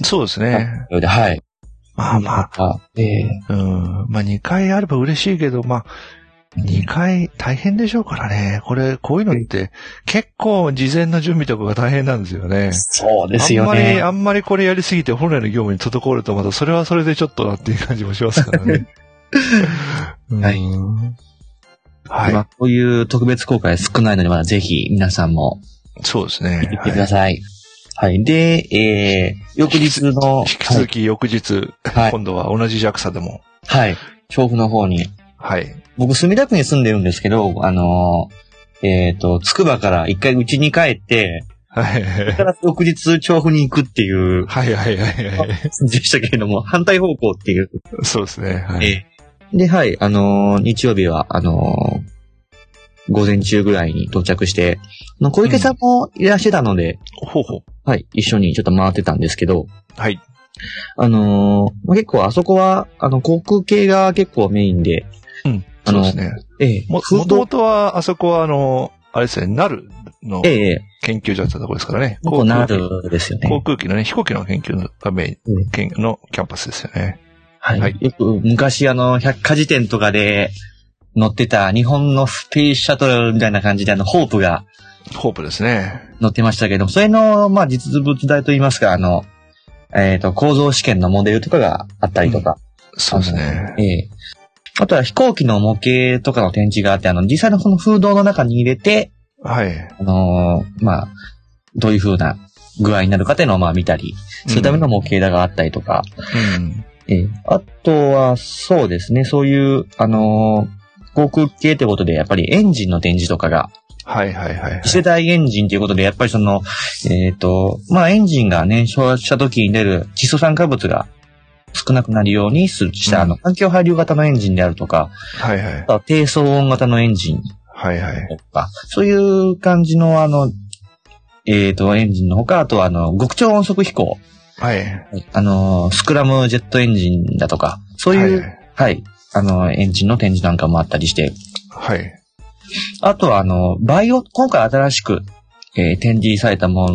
そうですね。ではい。まあまあ、あ。ええうん。まあ2回あれば嬉しいけど、まあ、2回大変でしょうからね。これ、こういうのって結構事前の準備とかが大変なんですよね。そうですよあんまり、ね。あんまりこれやりすぎて本来の業務に滞るとまたそれはそれでちょっとなっていう感じもしますからね。はいうんはい。まあ、こういう特別公開少ないので、まだぜひ皆さんもそうですね。見てくはいださい。はい。で、えー、翌日の、引き続き翌日、はい。今度は同じ JAXA でも。はい。調布の方に。はい。僕、墨田区に住んでるんですけど、あのーえっ、と、つくばから一回家に帰って、はい。それから翌日調布に行くっていう、はいはいはいはい。でしたけれども、反対方向っていう。そうですね。はい。えーで、はい、あのー日曜日は、あのー午前中ぐらいに到着して、あの小池さんもいらっしゃったので、ほうほう。はい、一緒にちょっと回ってたんですけど、はい。あのーまあ結構あそこは、あの、航空系が結構メインで、うん。あのそうですね。ええも、ともとは、あそこはあの、あれですね、ナルのええ研究所だったところですからね。ここな航るですよね。航空機のね、飛行機の研究のがメインうん研のキャンパスですよね。はい。はいよく昔あの、百科事典とかで乗ってた日本のスペースシャトルみたいな感じであの、ホープがホープですね。乗ってましたけど、それの、まあ、実物大といいますか、あの、えっ、と、構造試験のモデルとかがあったりとか。そうですね。ええあとは飛行機の模型とかの展示があって、あの、実際のその風洞の中に入れて、はい。あのーまあ、どういう風な具合になるかっていうのをまあ見たり、するための模型があったりとか、うん。ええあとは、そうですね、そういう、あのー航空系ということで、やっぱりエンジンの展示とかが、はいはいはいはい。次世代エンジンということで、やっぱりその、えっ、と、まあ、エンジンが燃焼した時に出る窒素酸化物が少なくなるようにするした、うんあの、環境配慮型のエンジンであるとか、はいはいあ。とは低騒音型のエンジンはいはい。とか、そういう感じの、あの、えっ、と、エンジンのほか、あとは、あの、極超音速飛行、はい。あの、スクラムジェットエンジンだとか、そういう、ははいい、あの、エンジンの展示なんかもあったりして、はい。あとは、あの、バイオ、今回新しく、えー展示されたも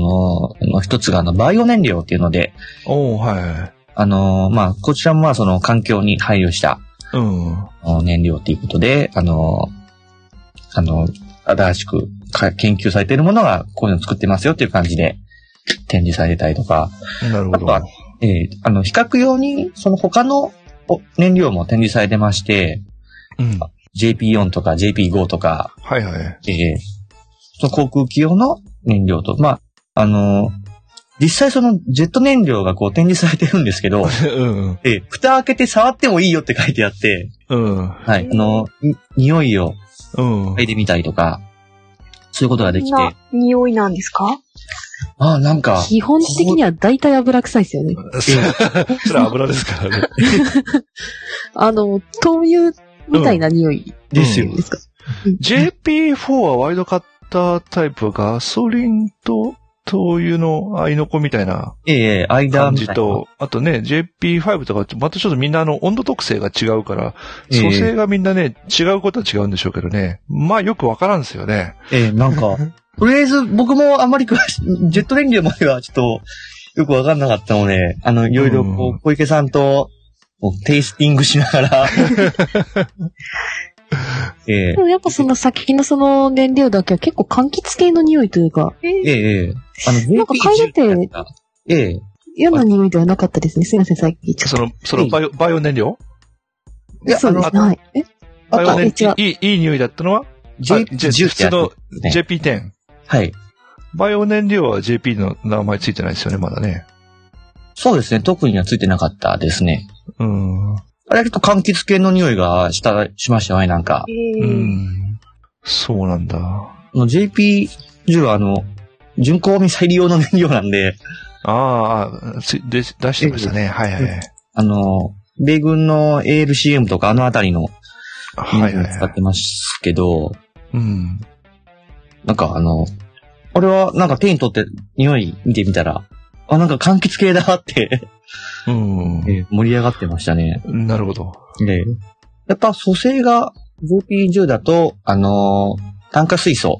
のの一つが、あの、バイオ燃料っていうので、おー、はい。あの、まあ、こちらもまあ、その環境に配慮した、うん。燃料ということで、あの、あの、新しくか研究されているものがこういうの作ってますよっていう感じで展示されてたりとか、なるほど。あとは、えーあの、比較用に、その他のお燃料も展示されてまして、うん。JP4 とか JP5 とか、はいはい。えーその航空機用の燃料と、まあ、あの実際そのジェット燃料がこう展示されてるんですけど、(laughs) うん。えー蓋開けて触ってもいいよって書いてあって、うん。はい、あの、に匂いをうん。嗅いでみたりとか、そういうことができて、匂いなんですか？ああ、なんか、基本的には大体油臭いですよね。それは油ですからね。(laughs) あの、灯油みたいな匂いですよ。ですか？JP4 はワイドカッタータイプはガソリンと灯油の合いの子みたいなええ間感みたいな。じと、あとね、JP5 とかまたちょっとみんなあの温度特性が違うから、ええ。組成がみんなね、違うことは違うんでしょうけどね。まあよくわからんですよね。ええなんか、とりあえず僕もあんまり詳しい、ジェット燃料まではちょっとよくわかんなかったので、あの、いろいろこう小池さんとこうテイスティングしながら、(laughs) ええ。でもやっぱその先のその燃料だけは結構柑橘系の匂いというか、ええええあの、なんか嗅いでて JP10 ええ嫌な匂いではなかったですね。すいません、さっき言っちゃった。その、そのバイオ、バイオ燃料？いやそうですはい。え？あとバイオ燃違ういい、いい匂いだったのは？J、じゃ10ってやつ普ですね。JP10。はい。バイオ燃料は JP の名前ついてないですよね、まだね。そうですね。特にはついてなかったですね。うん。あれちょっと柑橘系の匂いがした、しましたよね、なんか。うえーん。そうなんだ。あの JP10 はあの、巡航ミサイル用の燃料なんで、ああ、出してましたね。はいはい。あの、米軍の ALCM とかあのあたりのはいはいはい。使ってますけど、うん。なんかあの、俺はなんか手に取って匂い見てみたら、あ、なんか柑橘系だって、うん。え盛り上がってましたね。なるほど。で、やっぱ組成が JP10 だと、あのー炭化水素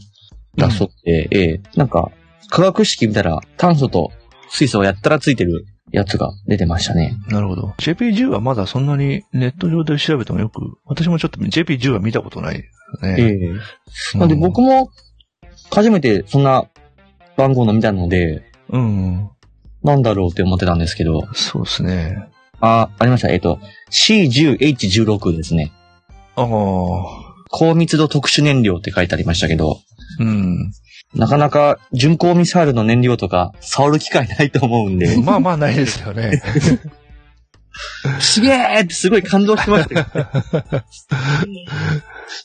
だそうで、ええなんか化学式見たら炭素と水素をやったらついてるやつが出てましたね。なるほど。JP10 はまだそんなにネット上で調べてもよく、私もちょっと JP10 は見たことないですね。ええなんで僕も初めてそんな番号の見たので、うん。なんだろうって思ってたんですけど、そうですね。あ、ありました。えっと、C10H16 ですね。ああ。高密度特殊燃料って書いてありましたけど、うん。なかなか巡航ミサイルの燃料とか触る機会ないと思うんで、(laughs) まあまあないですよね。すげーってすごい感動しましたよ。(laughs)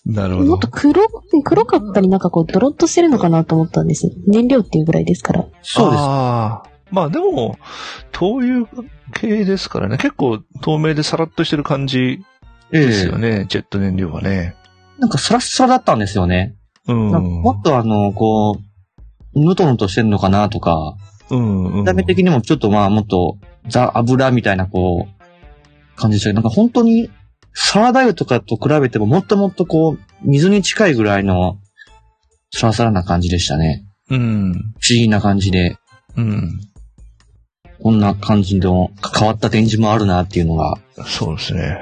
なるほどもっと。黒、黒かったりなんかこうドロッとしてるのかなと思ったんですよ。燃料っていうぐらいですから。そうです。ああ。まあでも、灯油系ですからね。結構透明でサラッとしてる感じえですよえね。ジェット燃料はね。なんかサラッサラだったんですよね。うん。もっとあの、こう、ぬとぬとしてんのかなとか、うん、うん。見た目的にもちょっとまあもっとザ油みたいなこう、感じでしたけど、なんか本当にサラダ油とかと比べてももっともっとこう、水に近いぐらいのサラサラな感じでしたね。うん。不思議な感じで、うん。こんな感じの変わった展示もあるなっていうのが、そうですね。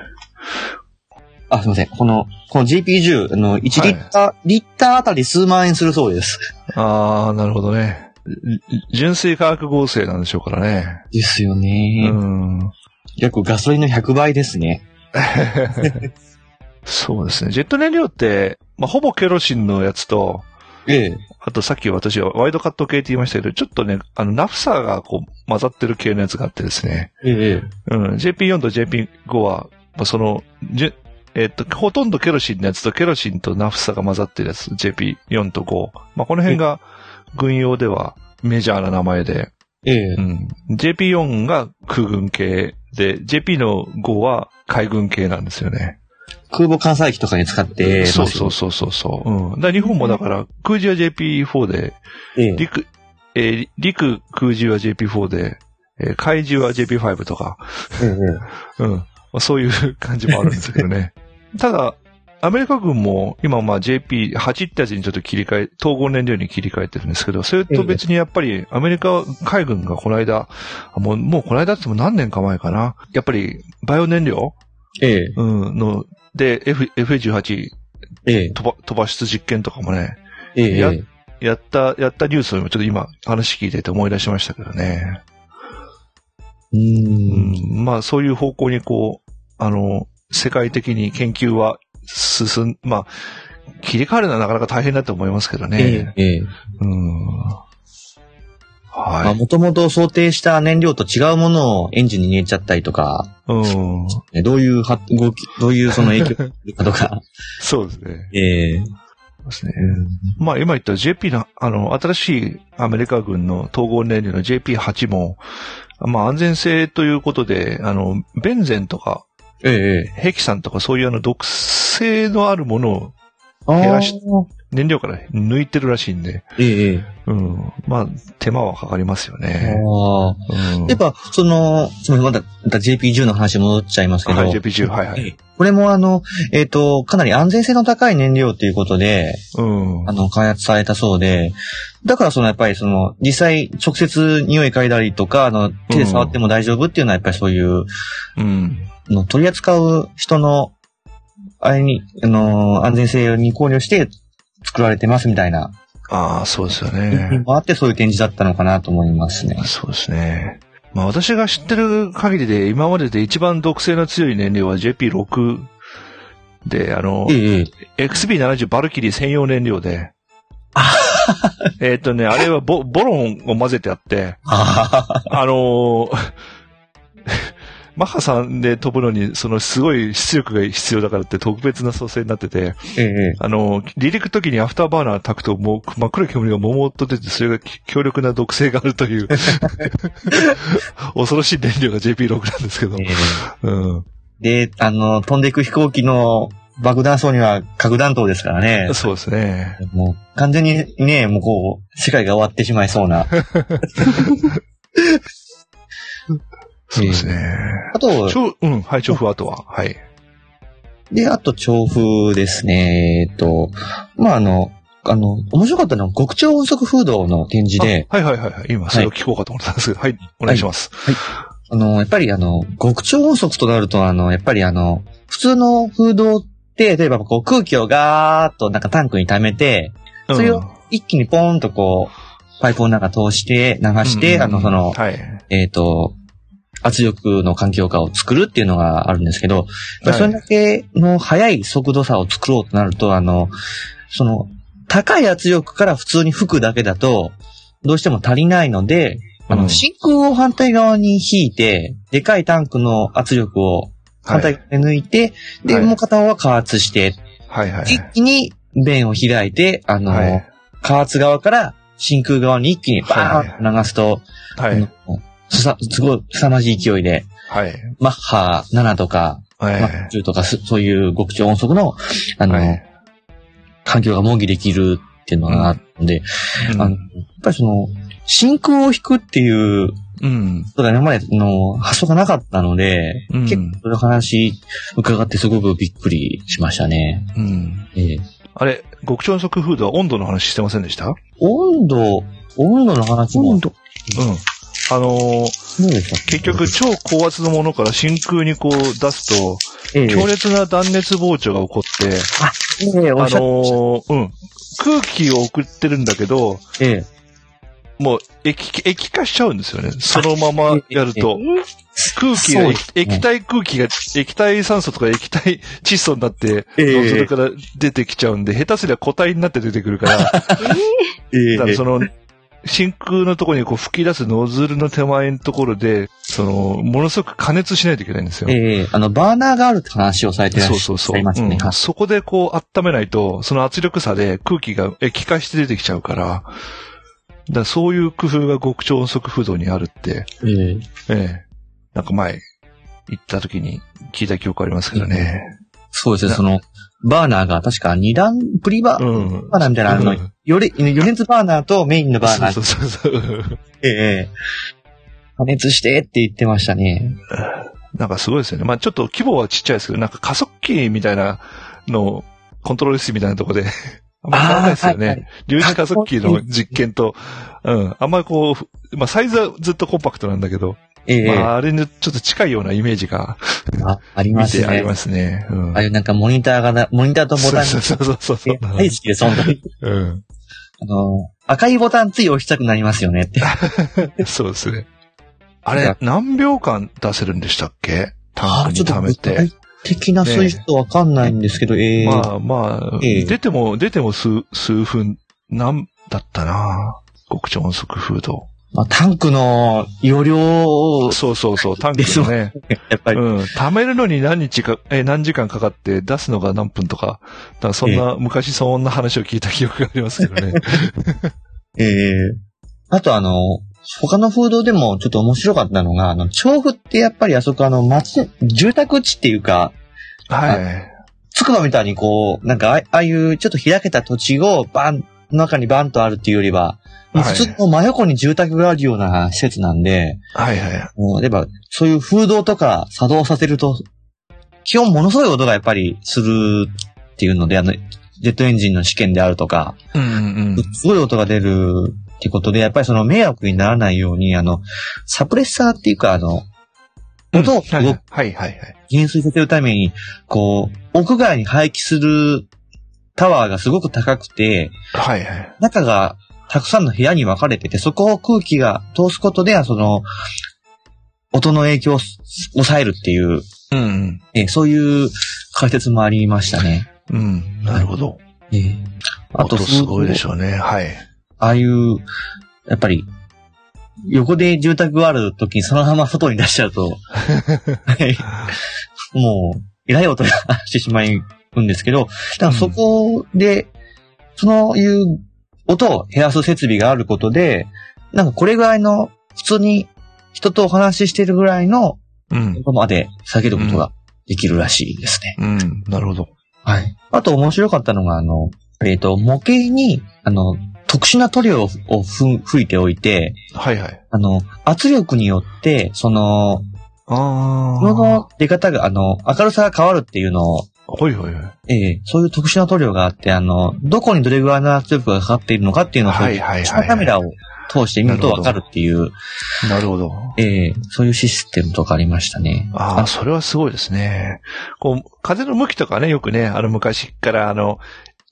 あ、すいません。この、この GP10、あの、1リッター、リッターあたり数万円するそうです。ああ、なるほどね。じ純粋化学合成なんでしょうからね。ですようね。ん。約ガソリンの100倍ですね。(laughs) そうですね。ジェット燃料って、まあ、ほぼケロシンのやつと、ええ。あとさっき私はワイドカット系って言いましたけど、ちょっとね、あの、ナフサがこう混ざってる系のやつがあってですね。ええ。うん。JP4 と JP5 は、まあ、その、えっと、ほとんどケロシンのやつとケロシンとナフサが混ざってるやつ、JP4 と5。まあ、この辺が軍用ではメジャーな名前で、ええう。ん。JP4 が空軍系で、JP の5は海軍系なんですよね。空母艦載機とかに使ってますそうそうそうそうそう。うん。だ日本もだから、空自は JP4 で、ええ。陸、えー陸空自は JP4 で、えー海自は JP5 とか、ええ。(laughs) うん。まあ、そういう感じもあるんですけどね。(laughs) ただ、アメリカ軍も今まあ JP8 ってやつにちょっと切り替え、統合燃料に切り替えてるんですけど、それと別にやっぱりアメリカ海軍がこの間、あもう、もうこの間っても何年か前かな。やっぱりバイオ燃料ええ、うん、の、で、F、FA18 ええ、飛ば、飛ば出実験とかもね、ええ、ややった、やったニュースをちょっと今話聞いてて思い出しましたけどね。う。うんん、まあそういう方向にこう、あの、世界的に研究は進ん、まあ、切り替わるのはなかなか大変だと思いますけどえね。え、ええ。うん。まあ、はい。もともと想定した燃料と違うものをエンジンに入れちゃったりとか、うん。ねどういうは動き、どういうその影響があるかとか。(laughs) そうですね。ええですね。まあ今言った JP の、あの、新しいアメリカ軍の統合燃料の JP8 も、まあ安全性ということで、あの、ベンゼンとか、ええ、ヘキサンとかそういうあの毒性のあるものを減らし燃料から抜いてるらしいんで、ええ、ええ。うん。まあ、手間はかかりますよね。ああ。うん。やっぱ、その、つまりまだ、また JP10 の話に戻っちゃいますけど、はい、JP10、はいはい。これもあの、えっ、と、かなり安全性の高い燃料ということで、うんあ。の、開発されたそうで、だからそのやっぱりその、実際直接匂い嗅いだりとか、あの、手で触っても大丈夫っていうのはやっぱりそういう、うん。あの取り扱う人の、あれに、あの、安全性に考慮して作られてますみたいな、ああ、そうですよ意ねあってそういう展示だったのかなと思いますね。そうですね。まあ私が知ってる限りで、今までで一番毒性の強い燃料は JP6 で、あの、ええ、XB70 バルキリー専用燃料で、(laughs) えっとね、あれはボボロンを混ぜてあって、ああのーマッハ3で飛ぶのに、そのすごい出力が必要だからって特別な組成になってて、ええ、あのー離陸時にアフターバーナー焚くともう真っ黒い煙がももっと出て、それが強力な毒性があるという、(laughs) 恐ろしい燃料が JP6 なんですけどえ。えうん。で、あの、飛んでいく飛行機の爆弾層には核弾頭ですからね。そうですね。もう完全にね、もうこう、世界が終わってしまいそうな。(laughs) そうですね。あと、超、うん、はい、調布あとは。はい。で、あと調布ですね。えっと、まあ、あの、あの、面白かったのは極超音速風洞の展示で、あはいはいはいはい。今、それを聞こうかと思ったんですけど、はい、お願いします。あの、やっぱりあの、極超音速となると、あの、やっぱりあの、普通の風洞って、例えばこう空気をガーッとなんかタンクに溜めて、それを一気にポーンとこう、パイプの中通して、流して、うんあの、その、はい。えっ、と、圧力の環境下を作るっていうのがあるんですけど、やっぱりそれだけの速い速度差を作ろうとなると、あの、その、高い圧力から普通に吹くだけだと、どうしても足りないので、あの、うん。真空を反対側に引いて、でかいタンクの圧力を反対側に抜いて、で、はい。もう片方は加圧して、はい。はい。一気に弁を開いて、あの、はい。加圧側から真空側に一気にバーンと流すと、はい。すさ、すごい凄まじい勢いで、はい。マッハ7とか、はい。マッハ10とか、すそういう極超音速の、あの、はい環境が模擬できるっていうのがあるので、うんあの、やっぱりその、真空を引くっていううん。ことが今までの発想がなかったので、うん結構その話伺ってすごくびっくりしましたね。うん。ええあれ、極超音速フードは温度の話してませんでした？うん。温度、温度の話も、温度。あのー結局、超高圧のものから真空にこう出すと、ええ。強烈な断熱膨張が起こって、ええおあのーうん。空気を送ってるんだけど、ええ。もう液、液化しちゃうんですよね。そのままやると。空気が液、液体空気が、液体酸素とか液体窒素になって、ええ。ノズルから出てきちゃうんで、下手すりゃ固体になって出てくるから、(laughs) だえ。からその、真空のところにこう吹き出すノズルの手前のところで、その、ものすごく加熱しないといけないんですよ。ええあの、バーナーがあるって話をされてらっしそうそうそう。ゃいますね。うんそこでこう温めないと、その圧力差で空気が液化して出てきちゃうから、だそういう工夫が極超音速風洞にあるって、ええええ。なんか前、行った時に聞いた記憶ありますけどね。そうですね、なその、バーナーが確か二段、プリバー、うん。バーナーみたいなのあるの、うんより、余熱バーナーとメインのバーナー、そうそうそうそう。ええ加熱してって言ってましたね。なんかすごいですよね。まあちょっと規模はちっちゃいですけど、なんか加速器みたいなの、コントロール室みたいなところで、あんまり変わらないですよね。はいはい粒子加速器の実験と、うん。あんまりこう、まあサイズはずっとコンパクトなんだけど、ええまあ、あれにちょっと近いようなイメージがああり見ますね。てありますね。うんああいうなんかモニターがな、モニターとボタンそうそうそうそうそう。大好きです、本当に。うん。あの、赤いボタンつい押したくなりますよねって。(laughs) そうですね。あれ、何秒間出せるんでしたっけ？タンクに溜め具て体。的な数字とわかんないんですけど、ええまあまあ、ええ出ても、出ても数、数分、なんだったな極超音速フード。まあ、タンクの容量を、そうそうそう、タンクですのね。やっぱり、うん。貯めるのに何日か、え、何時間かかって出すのが何分とか、だからそんな、昔そんな話を聞いた記憶がありますけどね。(laughs) ええあとあの、他の風土でもちょっと面白かったのが、あの、調布ってやっぱりあそこあの、町、住宅地っていうか、はい。つくばみたいにこう、なんかああいうちょっと開けた土地をバン、中にバンとあるっていうよりは、普通の真横に住宅があるような施設なんで、はいはい。もうやっぱそういう風洞とか作動させると、基本ものすごい音がやっぱりするっていうので、あの、ジェットエンジンの試験であるとか、うんうんうん。すごい音が出るってことで、やっぱりその迷惑にならないように、あの、サプレッサーっていうか、あの、音をはい動く。減衰させるために、こう、屋外に配置するタワーがすごく高くて、はいはい。中がたくさんの部屋に分かれてて、そこを空気が通すことで、その、音の影響を抑えるっていう、うんそういう解説もありましたね。うん。なるほど。ええあと、すごいでしょうね。はい。ああいう、やっぱり、横で住宅がある時にそのまま外に出しちゃうと、(laughs) はいもう、えらい音がしてしまうんですけど、だからそこで、そのいう音を減らす設備があることで、なんかこれぐらいの、普通に人とお話ししてるぐらいのうん。音まで下げることができるらしいですね。うん。なるほど。はい。あと面白かったのが、あの、えっ、と、模型に、あの、特殊な塗料を吹いておいて、はいはい。あの、圧力によって、その、あ色の出方が、あの、明るさが変わるっていうのを、ほいほいほい。ええそういう特殊な塗料があって、あの、どこにどれぐらいの圧力がかかっているのかっていうのを、はいはいはいはいカメラを通して見るとわかるっていう、なるほど。ええそういうシステムとかありましたね。ああ、それはすごいですね。こう、風の向きとかね、よくね、あの昔からあの、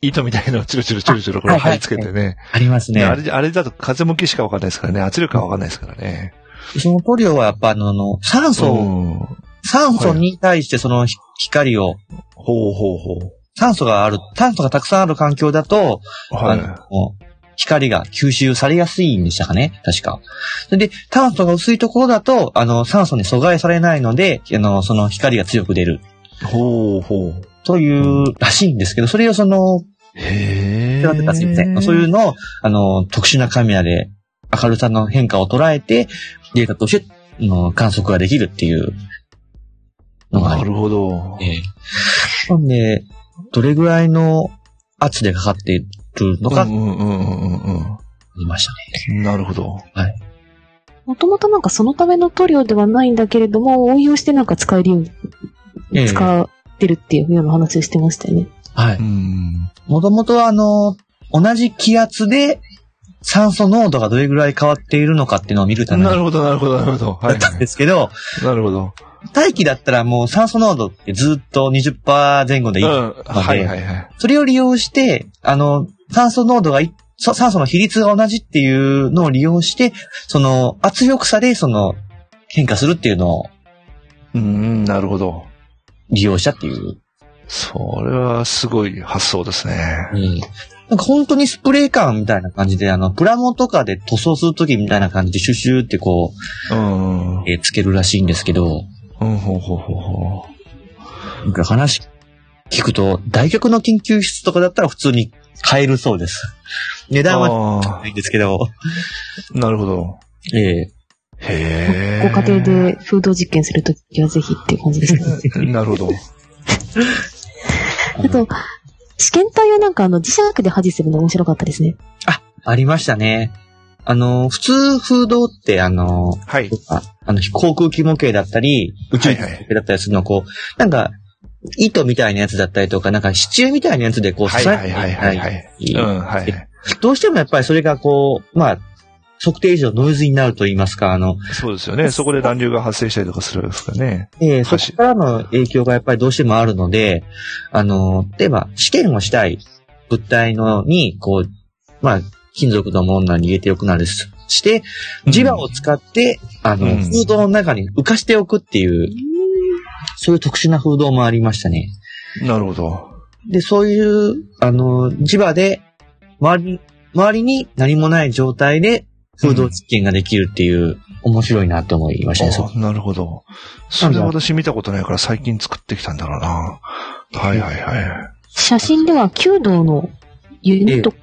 糸みたいのをチルチルチルチルこれはいはい貼り付けてね。ありますね。ねあれ、あれだと風向きしかわかんないですからね。圧力がわかんないですからね。その塗料はやっぱあの、酸素を、うん。酸素に対してそのひ光を、ほうほうほ酸素がある、酸素がたくさんある環境だと、う。はい。あの、光が吸収されやすいんでしたかね？確か。で、炭素が薄いところだと、あの、酸素に阻害されないので、あの、その光が強く出る。ほうほう。というらしいんですけど、それをその、へえ。すいません。そういうのを、あの、特殊なカメラで明るさの変化を捉えて、データとして、あの観測ができるっていうなるほど。ええなんで、どれぐらいの圧でかかっているのか、あうんうんうんうんうんりましたね。うん。なるほど。もともとなんかそのための塗料ではないんだけれども、応用してなんか使えるようええに使ってるっていうような話をしてましたよね。はい。うん。もともとはあの、同じ気圧で酸素濃度がどれぐらい変わっているのかっていうのを見るためになるほど、なるほど、なるほど。はい。だったんですけど、なるほど。大気だったらもう酸素濃度ってずっと20%前後でいい。うん。はいはいはい。それを利用して、あの、酸素濃度が酸素の比率が同じっていうのを利用して、その圧力差でその変化するっていうのをうん、なるほど。利用したっていう。それはすごい発想ですね。なんか本当にスプレー感みたいな感じで、あの、プラモとかで塗装するときみたいな感じでシュシューってこうん。うん、う、えーつけるらしいんですけど、ほうほうほうほなんか話聞くと、大学の研究室とかだったら普通に買えるそうです。値う。段はあないんですけど、あ、なるほど。ええへえ。ご家庭で風土実験するときはぜひっていう感じですね。(laughs) なるほど。(laughs) あと、試験体をなんかあの磁石で保持するの面白かったですね。ありましたね。あの、普通風洞って、あの、はい。ああの、航空機模型だったり、宇宙機模型だったりするのをこう、なんか、糸みたいなやつだったりとか、なんか支柱みたいなやつでこう、はいはいはいはいはい。支えていうん、はい。どうしてもやっぱりそれがこう、まあ、測定以上ノイズになると言いますか、あの、そうですよね。そこで乱流が発生したりとかするわけですからね。えー、そ橋こからの影響がやっぱりどうしてもあるので、あの、例えば試験をしたい物体のに、こう、まあ、金属のものに入れておくなりしして、磁場を使って、あの、うんフードの中に浮かしておくっていう、そういう特殊なフードもありましたね。なるほど。で、そういう、あの、磁場で、周りに、周りに何もない状態で、風土実験ができるっていう、面白いなと思いましたね。なるほど。それは私見たことないから最近作ってきたんだろうな。はいはいはい。写真では弓道のユニット、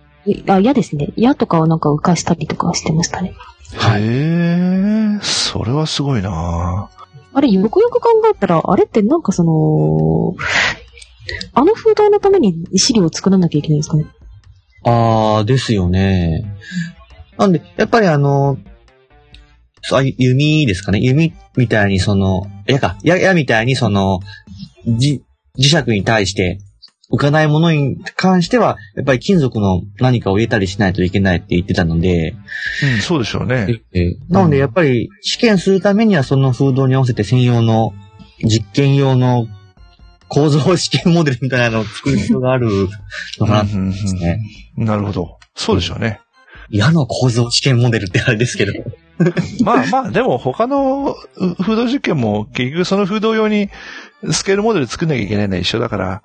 あ、矢ですね。矢とかをなんか浮かしたりとかしてましたね。はいへえ、それはすごいな。あれ、よくよく考えたら、あれってなんかその、あの風洞のために資料を作らなきゃいけないんですかね？ああ、ですよね。なんで、やっぱりあの、そうあ弓ですかね。弓みたいにその、矢か、矢、矢みたいにその、じ磁石に対して浮かないものに関しては、やっぱり金属の何かを入れたりしないといけないって言ってたので、うん、そうでしょうね。なのでやっぱり試験するためにはその風洞に合わせて専用の実験用の構造試験モデルみたいなのを作る必要があるのかなとう。なるほど。そうでしょうね。矢の構造試験モデルってあれですけど。(laughs) まあまあ、でも他のう風洞実験も結局その風洞用にスケールモデル作んなきゃいけないのは一緒だから、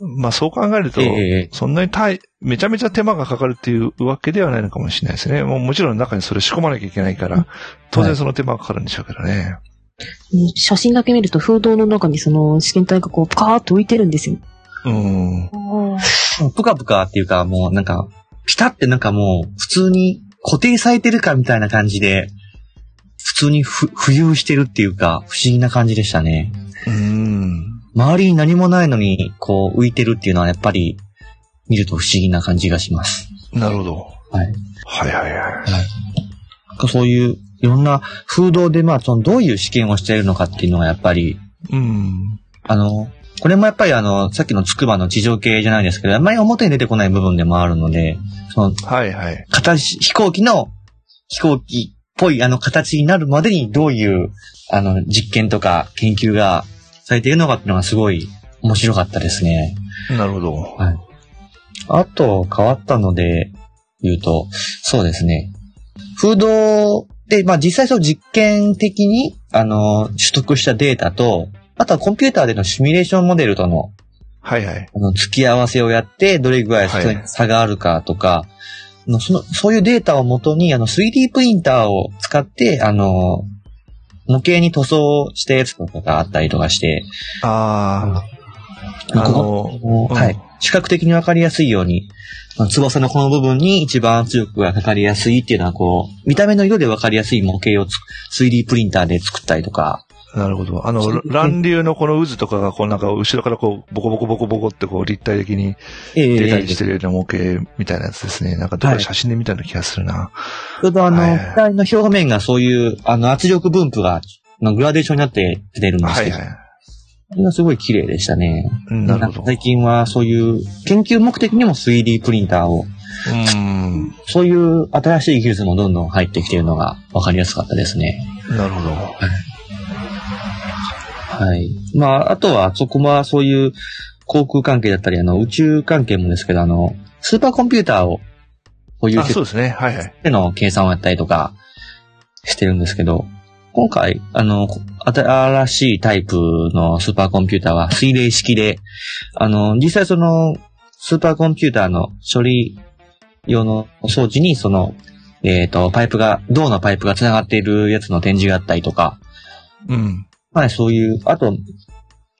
まあそう考えると、ええそんなに大、めちゃめちゃ手間がかかるっていうわけではないのかもしれないですね。もうもちろん中にそれ仕込まなきゃいけないから、当然その手間がかかるんでしょうけどね。うん写真だけ見ると風洞の中にその試験体がこう、パカーっと浮いてるんですよ。うん。ぷかぷかっていうかもうなんか、ピタってなんかもう普通に固定されてるかみたいな感じで、普通にふ浮遊してるっていうか、不思議な感じでしたね。うん。周りに何もないのに、こう浮いてるっていうのはやっぱり、見ると不思議な感じがします。なるほど。はい。はいはいはい。そういう、いろんな風洞で、まあ、その、どういう試験をしているのかっていうのはやっぱり、うん。あの、これもやっぱりあの、さっきの筑波の地上系じゃないですけど、あんまり表に出てこない部分でもあるので、その、はいはい。形、飛行機の、飛行機っぽいあの形になるまでにどういう、あの、実験とか研究がされているのかっていうのがすごい面白かったですね。なるほど。あと、変わったので言うと、そうですね。風洞で、まあ実際その実験的に、あの、取得したデータと、あとはコンピューターでのシミュレーションモデルとの、はいはい。あの、付き合わせをやって、どれぐらいはい差があるかとか、あのその、そういうデータをもとに、あの、3D プリンターを使って、あの、模型に塗装したやつとかがあったりとかして、ああ、あこの、うんこはい。視覚的にわかりやすいように、翼のこの部分に一番圧力がかかりやすいっていうのは、こう、見た目の色でわかりやすい模型をつ 3D プリンターで作ったりとか、なるほど。あの、乱流のこの渦とかが、こうなんか後ろからこう、ボコボコボコボコってこう立体的にえ出たりしてるような模型みたいなやつですね。なんかどっか写真で見たような気がするな。ちょうどあの、はい機体の表面がそういう、あの、圧力分布が、のグラデーションになって出てるんですけど、はいはい。それがすごい綺麗でしたね。うんなるほど。最近はそういう研究目的にも 3D プリンターを、うん。そういう新しい技術もどんどん入ってきているのが分かりやすかったですね。なるほど。はい。まあ、あとは、そこはそういう航空関係だったり、あの、宇宙関係もですけど、あの、スーパーコンピューターを保有あ、してそうですね。はいはい。での計算をやったりとかしてるんですけど、今回、あの、新しいタイプのスーパーコンピューターは水冷式で、あの、実際その、スーパーコンピューターの処理用の装置に、その、えっ、と、パイプが、銅のパイプが繋がっているやつの展示があったりとか、うん。まあそういう、あと、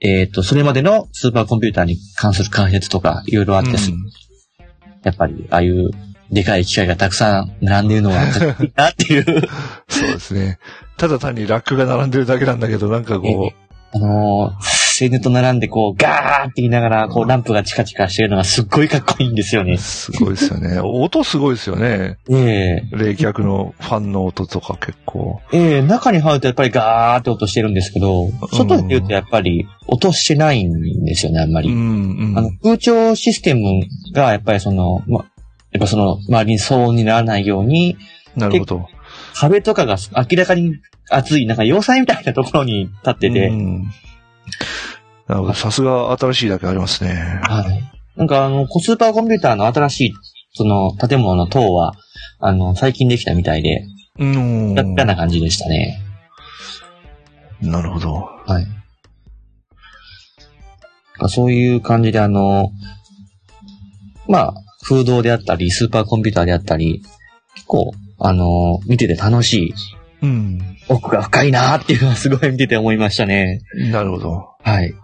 えっ、と、それまでのスーパーコンピューターに関する関節とか、いろいろあって、うんやっぱり、ああいう、でかい機械がたくさん並んでいるのが (laughs) かっこいいなっていう。そうですね。ただ単にラックが並んでるだけなんだけど、なんかこあのー、青年と並んでこう、ガーって言いながら、こう、ランプがチカチカしてるのがすっごいかっこいいんですよう、ね。すごいですよね。(laughs) 音すごいですよね。ええ冷却のファンの音とか結構。ええ中に入るとやっぱりガーって音してるんですけど、外で言うとやっぱり音してないんですよね、あんまり。うん、うん。あの、空調システムがやっぱりその、ま、やっぱその、周りに騒音にならないように、なるほど。壁とかが明らかに厚い、なんか要塞みたいなところに立ってて、うん。な。さすが新しいだけありますね。はい。なんかあの、スーパーコンピューターの新しい、その、建物の塔は、あの、最近できたみたいで、うん。やったな感じでしたね。なるほど。はい。そういう感じであの、まあ、風洞であったり、スーパーコンピューターであったり、結構、あの、見てて楽しい、うん。奥が深いなーっていうのはすごい見てて思いましたね。なるほど。はい。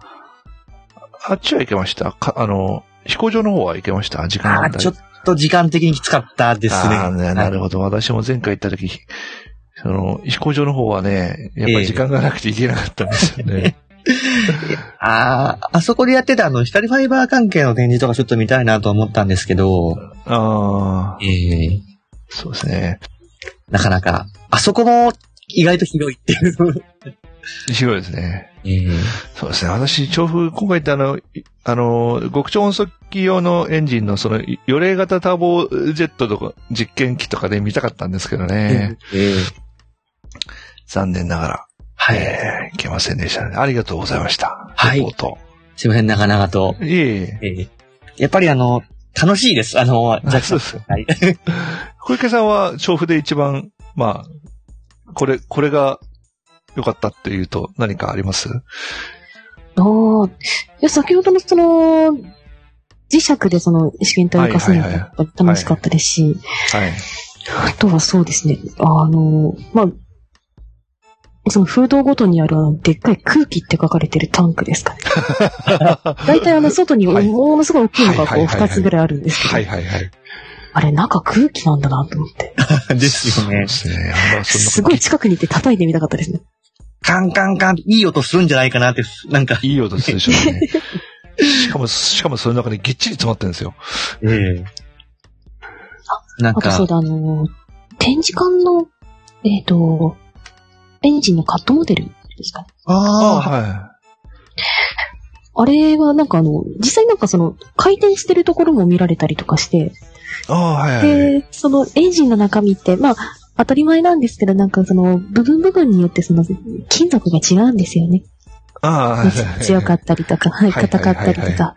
あっちは行けましたかあの、飛行場の方は行けました時間がああ、ちょっと時間的にきつかったですね。あーねなるほほど。私も前回行った時、その、飛行場の方はね、やっぱり時間がなくて行けなかったんですよね。(laughs) ああ、あそこでやってたあの、光ファイバー関係の展示とかちょっと見たいなと思ったんですけど、ああ、ええそうですね。なかなか、あそこも意外と広いっていう。(laughs) 広いですね。ええそうですね。私、調布、今回ってあの、いあの、極超音速機用のエンジンのその、い予冷型ターボジェットとか、実験機とかで見たかったんですけどね。ええ残念ながら、はい。えーいけませんでしたね。ありがとうございました。はいすいません、長々と。いえいえ。ええやっぱりあの、楽しいです。あの、あそうです。はい。小池さんは調布で一番、まあ、これ、これが良かったっていうと何かあります？ああ、いや、先ほどのその、磁石でその試験体を浮かすのが楽しかったですし、はい。あとはそうですね、あの、まあ、その風洞ごとにあるでっかい空気って書かれてるタンクですかね。(laughs) 大体あの外にはいものすごい大きいのがこうはいはいはいはい2つぐらいあるんですけど、はいはいはい。あれ中空気なんだなと思って、(laughs) ですよねで。すごい近くにいて叩いてみたかったですね。カンカンカン、いい音するんじゃないかなって、なんか。いい音するでしょうね。(laughs) しかも、しかもその中にぎっちり詰まってるんですよ。ええなんかあとそう、だ、あの、展示館の、えっ、と、エンジンのカットモデルですか？ね。ああ、はあれはなんかあの、実際なんかその、回転してるところも見られたりとかして、い。ああ、はいはい。で、そのエンジンの中身って、まあ、当たり前なんですけど、なんかその、部分部分によってその、金属が違うんですよね。ああ。強かったりとか、はい、硬かったりとか。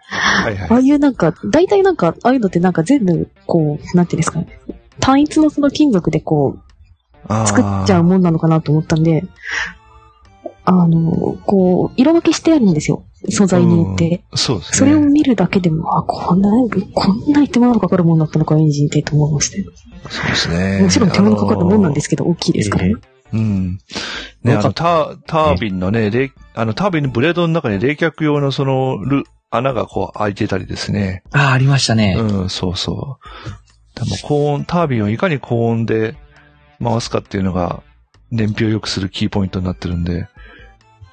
ああいうなんか、大体なんか、ああいうのってなんか全部、こう、なんていうんですかね。単一のその金属でこう、作っちゃうもんなのかなと思ったんで、あの、こう、色分けしてあるんですよ。素材によって。うんそうですね。それを見るだけでも、あ、こんな、こんな手間がかかるもんだったのか、エンジンってと思いましたよ。そうですね。もちろん手間がかかるもんなんですけど、大きいですからね。うん。ね、あの、ター、タービンのね、冷あの、タービンのブレードの中に冷却用のその、ル、穴がこう開いてたりですね。ああ、ありましたね。うん、そうそう。でも高音、タービンをいかに高音で回すかっていうのが、燃費を良くするキーポイントになってるんで、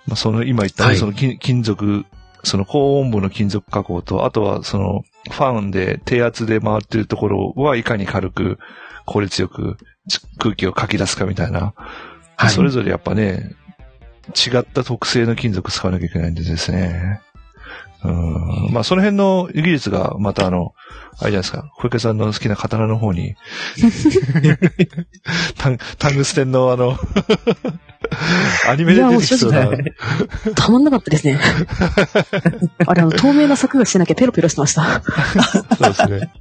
まあ、その、今言ったね、はい。その金金属、その高温部の金属加工と、あとはその、ファンで低圧で回ってるところはいかに軽く、効率よくち空気をかき出すかみたいな、はい。それぞれやっぱね、違った特性の金属使わなきゃいけないんでですね。うん。まあ、その辺の技術が、またあの、あれじゃないですか、小池さんの好きな刀の方に、(laughs) タンタングステンのあの、(laughs) アニメで出てきそうな、たまんなかったですね。あれ、あの、透明な柵がしてなきゃペロペロしてました。そうですね。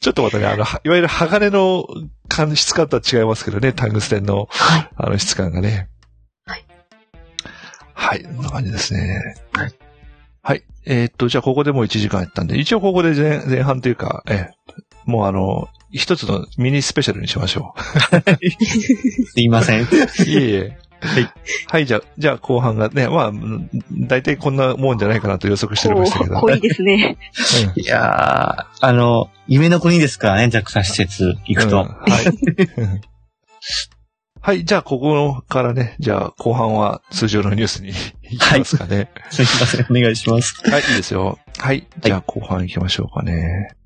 ちょっとまたね、あの、はいわゆる鋼の感質感とは違いますけどね、タングステンの、はい。あの質感がね。はい。はい、こんな感じですね。はい。はい。えーっと、じゃあここでもう1時間やったんで、一応ここで前前半というか、ええもうあの、一つのミニスペシャルにしましょ (laughs) すいません。う。いえいえ。はい。はい、じゃあ、じゃあ後半がね、まあ、うん大体こんなもんじゃないかなと予測しておりましたけど。濃いですね。うんいやー、あの、夢の国ですからね、ジャクサ施設行くと。うんはい。(laughs) はい、じゃあここからね、じゃあ後半は通常のニュースに行きますかね。(laughs) すいません、お願いします。はい、いいですよ。はい、じゃあ後半行きましょうかね。